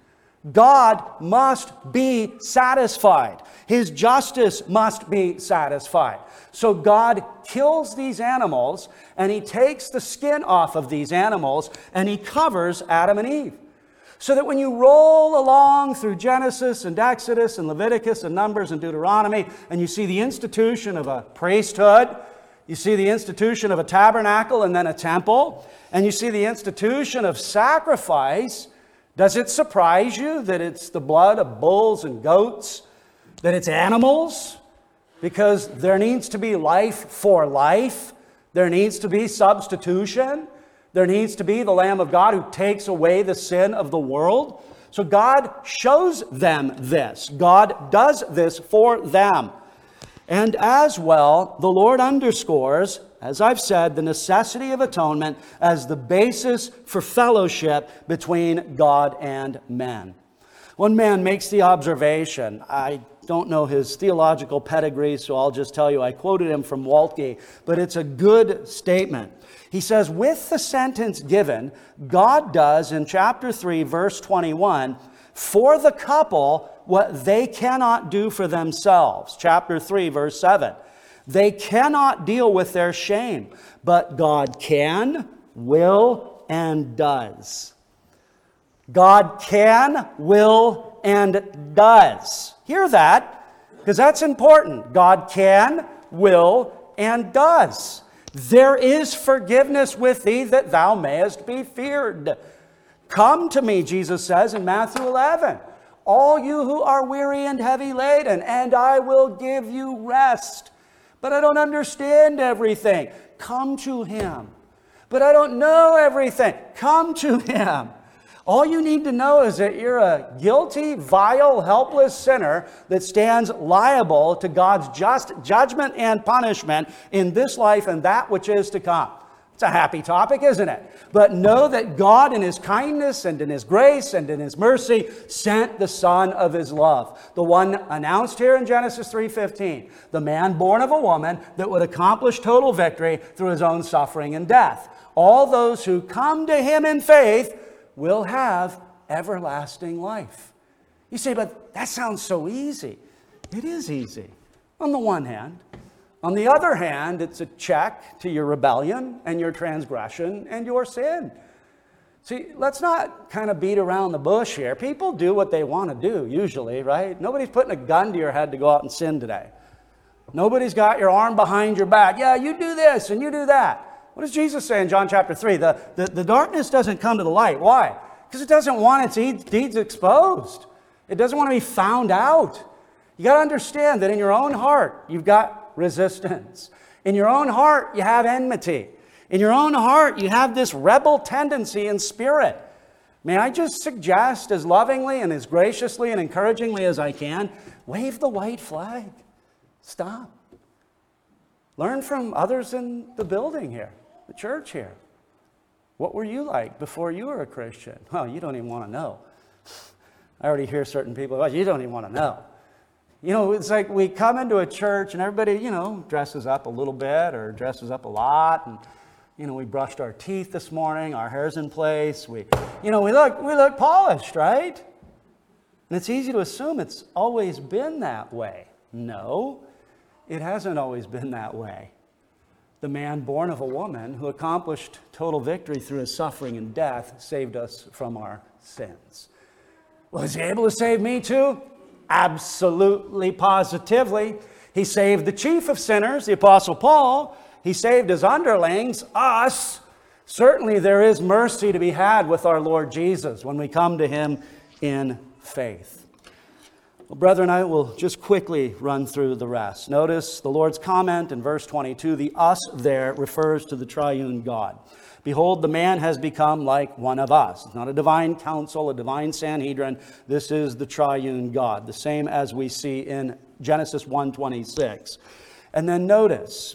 God must be satisfied. His justice must be satisfied. So God kills these animals and he takes the skin off of these animals and he covers Adam and Eve. So that when you roll along through Genesis and Exodus and Leviticus and Numbers and Deuteronomy, and you see the institution of a priesthood, you see the institution of a tabernacle and then a temple, and you see the institution of sacrifice, does it surprise you that it's the blood of bulls and goats, that it's animals? Because there needs to be life for life, there needs to be substitution. There needs to be the Lamb of God who takes away the sin of the world. So God shows them this. God does this for them. And as well, the Lord underscores, as I've said, the necessity of atonement as the basis for fellowship between God and men. One man makes the observation, I don't know his theological pedigree, so I'll just tell you I quoted him from Waltke, but it's a good statement. He says, with the sentence given, God does in chapter 3, verse 21, for the couple what they cannot do for themselves. Chapter 3, verse 7. They cannot deal with their shame, but God can, will, and does. God can, will, and does. Hear that, because that's important. God can, will, and does. There is forgiveness with thee that thou mayest be feared. Come to me, Jesus says in Matthew 11. all you who are weary and heavy laden, and I will give you rest. But I don't understand everything. Come to Him. But I don't know everything. Come to Him. All you need to know is that you're a guilty, vile, helpless sinner that stands liable to God's just judgment and punishment in this life and that which is to come. It's a happy topic, isn't it? But know that God, in His kindness and in His grace and in His mercy, sent the Son of His love, the one announced here in Genesis 3:15, the man born of a woman that would accomplish total victory through His own suffering and death. All those who come to Him in faith will have everlasting life. You say, but that sounds so easy. It is easy, on the one hand. On the other hand, it's a check to your rebellion and your transgression and your sin. See, let's not kind of beat around the bush here. People do what they want to do, usually, right? Nobody's putting a gun to your head to go out and sin today. Nobody's got your arm behind your back. Yeah, you do this and you do that. What does Jesus say in John chapter 3? The, the, the darkness doesn't come to the light. Why? Because it doesn't want its deeds exposed, it doesn't want to be found out. You got to understand that in your own heart, you've got resistance. In your own heart, you have enmity. In your own heart, you have this rebel tendency in spirit. May I just suggest, as lovingly and as graciously and encouragingly as I can, wave the white flag. Stop. Learn from others in the building here, the church here. What were you like before you were a Christian? Well, you don't even want to know. I already hear certain people, well, you don't even want to know. You know, it's like we come into a church and everybody, you know, dresses up a little bit or dresses up a lot. And, you know, we brushed our teeth this morning, our hair's in place. We, you know, we look, we look polished, right? And it's easy to assume it's always been that way. No, it hasn't always been that way. The man born of a woman who accomplished total victory through his suffering and death saved us from our sins. Was he able to save me too? Absolutely, positively. He saved the chief of sinners, the Apostle Paul. He saved his underlings, us. Certainly, there is mercy to be had with our Lord Jesus when we come to him in faith. Well, brethren, I will just quickly run through the rest. Notice the Lord's comment in verse 22 the us there refers to the triune God. Behold, the man has become like one of us. It's not a divine council, a divine Sanhedrin. This is the triune God, the same as we see in Genesis 1:26. And then notice,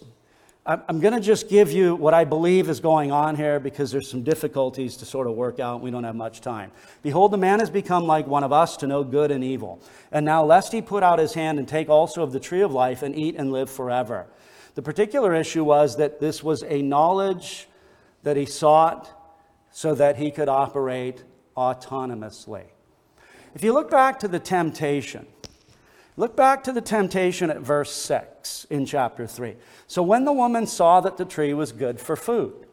I'm going to just give you what I believe is going on here because there's some difficulties to sort of work out. We don't have much time. Behold, the man has become like one of us to know good and evil. And now, lest he put out his hand and take also of the tree of life and eat and live forever. The particular issue was that this was a knowledge that he sought so that he could operate autonomously. If you look back to the temptation, look back to the temptation at verse 6 in chapter 3. So when the woman saw that the tree was good for food,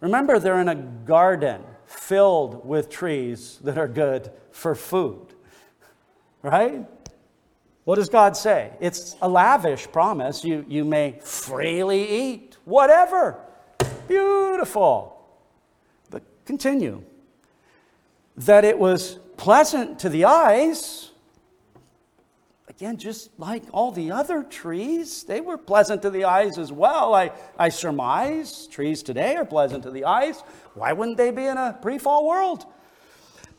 remember they're in a garden filled with trees that are good for food, right? What does God say? It's a lavish promise. You, you may freely eat whatever Beautiful. But continue. That it was pleasant to the eyes. Again, just like all the other trees, they were pleasant to the eyes as well. I, I surmise trees today are pleasant to the eyes. Why wouldn't they be in a pre fall world?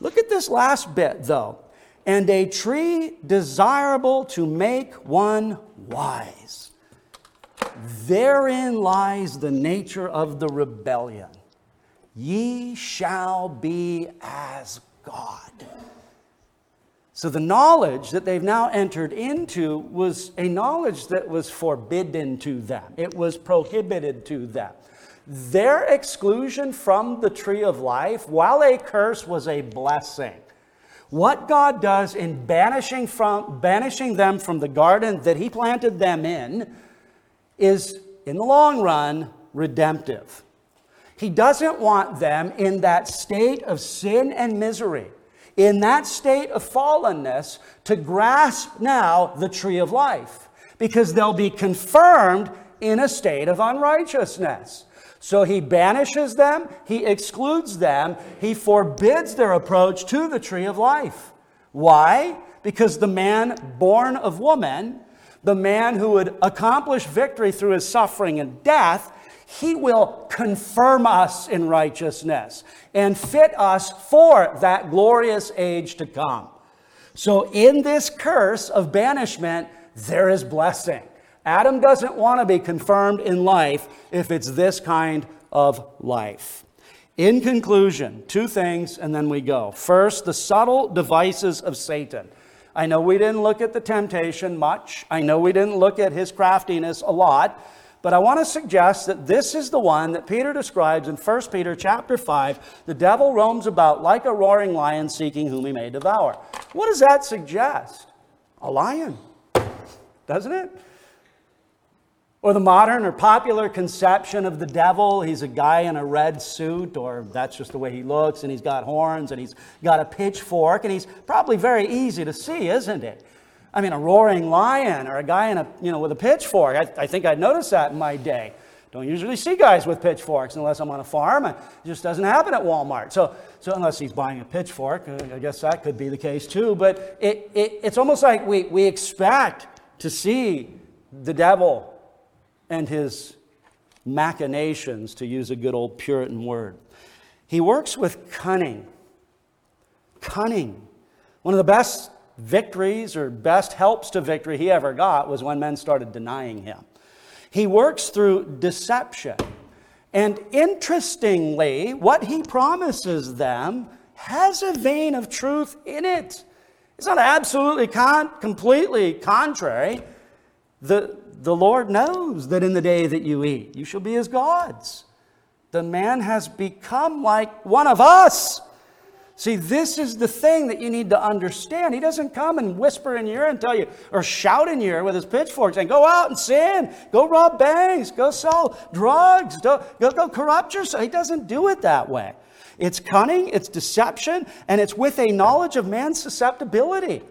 Look at this last bit, though. And a tree desirable to make one wise. Therein lies the nature of the rebellion. Ye shall be as God. So the knowledge that they've now entered into was a knowledge that was forbidden to them, it was prohibited to them. Their exclusion from the tree of life, while a curse, was a blessing. What God does in banishing, from, banishing them from the garden that He planted them in is, in the long run, redemptive. He doesn't want them in that state of sin and misery, in that state of fallenness, to grasp now the tree of life, because they'll be confirmed in a state of unrighteousness. So he banishes them, he excludes them, he forbids their approach to the tree of life. Why? Because the man born of woman, the man who would accomplish victory through his suffering and death, he will confirm us in righteousness and fit us for that glorious age to come. So, in this curse of banishment, there is blessing. Adam doesn't want to be confirmed in life if it's this kind of life. In conclusion, two things and then we go. First, the subtle devices of Satan. I know we didn't look at the temptation much. I know we didn't look at his craftiness a lot. But I want to suggest that this is the one that Peter describes in 1 Peter chapter 5. The devil roams about like a roaring lion seeking whom he may devour. What does that suggest? A lion, doesn't it? Or the modern or popular conception of the devil, he's a guy in a red suit, or that's just the way he looks, and he's got horns, and he's got a pitchfork, and he's probably very easy to see, isn't it? I mean, a roaring lion or a guy in a, you know, with a pitchfork. I, I think I'd notice that in my day. Don't usually see guys with pitchforks unless I'm on a farm. It just doesn't happen at Walmart. So, so unless he's buying a pitchfork, uh, I guess that could be the case too. But it, it, it's almost like we, we expect to see the devil and his machinations, to use a good old Puritan word. He works with cunning. Cunning. One of the best victories or best helps to victory he ever got was when men started denying him. He works through deception. And interestingly, what he promises them has a vein of truth in it. It's not absolutely con- completely contrary. The, the Lord knows that in the day that you eat, you shall be as gods. The man has become like one of us. See, this is the thing that you need to understand. He doesn't come and whisper in your ear and tell you, or shout in your ear with his pitchfork saying, go out and sin, go rob banks, go sell drugs, go, go corrupt yourself. He doesn't do it that way. It's cunning, it's deception, and it's with a knowledge of man's susceptibility.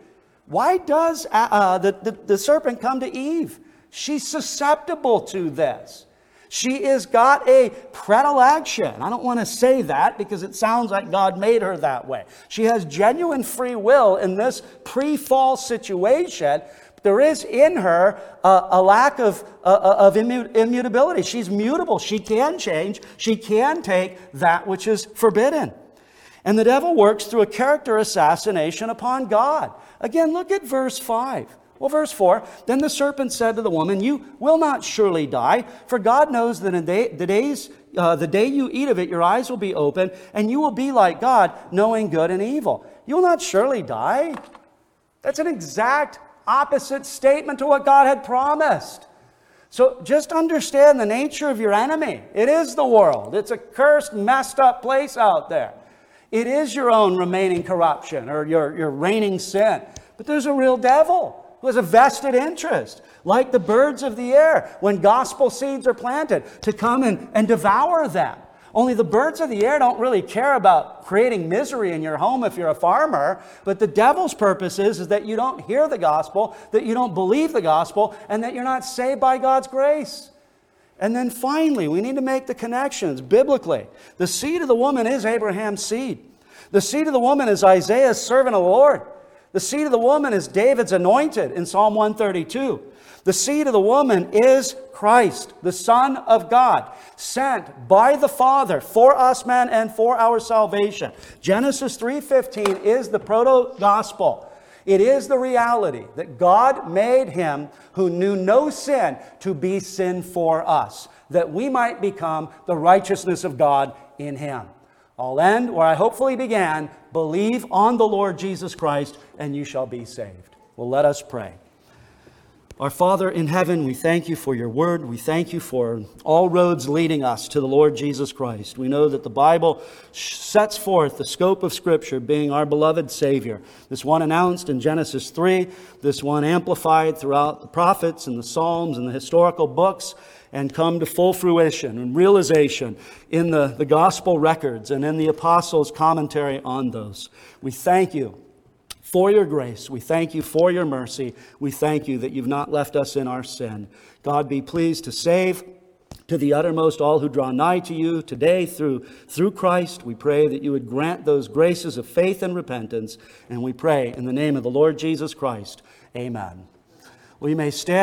Why does uh, uh the, the, the serpent come to Eve? She's susceptible to this. She has got a predilection. I don't want to say that because it sounds like God made her that way. She has genuine free will in this pre fall situation. There is in her a, a lack of, of immutability. She's mutable. She can change. She can take that which is forbidden. And the devil works through a character assassination upon God. Again, look at verse 5. Well, verse 4 Then the serpent said to the woman, You will not surely die, for God knows that in day, the, days, uh, the day you eat of it, your eyes will be open, and you will be like God, knowing good and evil. You will not surely die. That's an exact opposite statement to what God had promised. So just understand the nature of your enemy. It is the world, it's a cursed, messed up place out there. It is your own remaining corruption or your, your reigning sin. But there's a real devil who has a vested interest, like the birds of the air, when gospel seeds are planted, to come and, and devour them. Only the birds of the air don't really care about creating misery in your home if you're a farmer. But the devil's purpose is, is that you don't hear the gospel, that you don't believe the gospel, and that you're not saved by God's grace. And then finally, we need to make the connections biblically. The seed of the woman is Abraham's seed. The seed of the woman is Isaiah's servant of the Lord. The seed of the woman is David's anointed in Psalm 132. The seed of the woman is Christ, the Son of God, sent by the Father for us men and for our salvation. Genesis 3:15 is the proto-gospel. It is the reality that God made him who knew no sin to be sin for us, that we might become the righteousness of God in him. I'll end where I hopefully began believe on the Lord Jesus Christ, and you shall be saved. Well, let us pray. Our Father in heaven, we thank you for your word. We thank you for all roads leading us to the Lord Jesus Christ. We know that the Bible sets forth the scope of Scripture being our beloved Savior. This one announced in Genesis 3, this one amplified throughout the prophets and the Psalms and the historical books, and come to full fruition and realization in the, the gospel records and in the apostles' commentary on those. We thank you for your grace. We thank you for your mercy. We thank you that you've not left us in our sin. God, be pleased to save to the uttermost all who draw nigh to you today through, through Christ. We pray that you would grant those graces of faith and repentance. And we pray in the name of the Lord Jesus Christ. Amen. We may stand.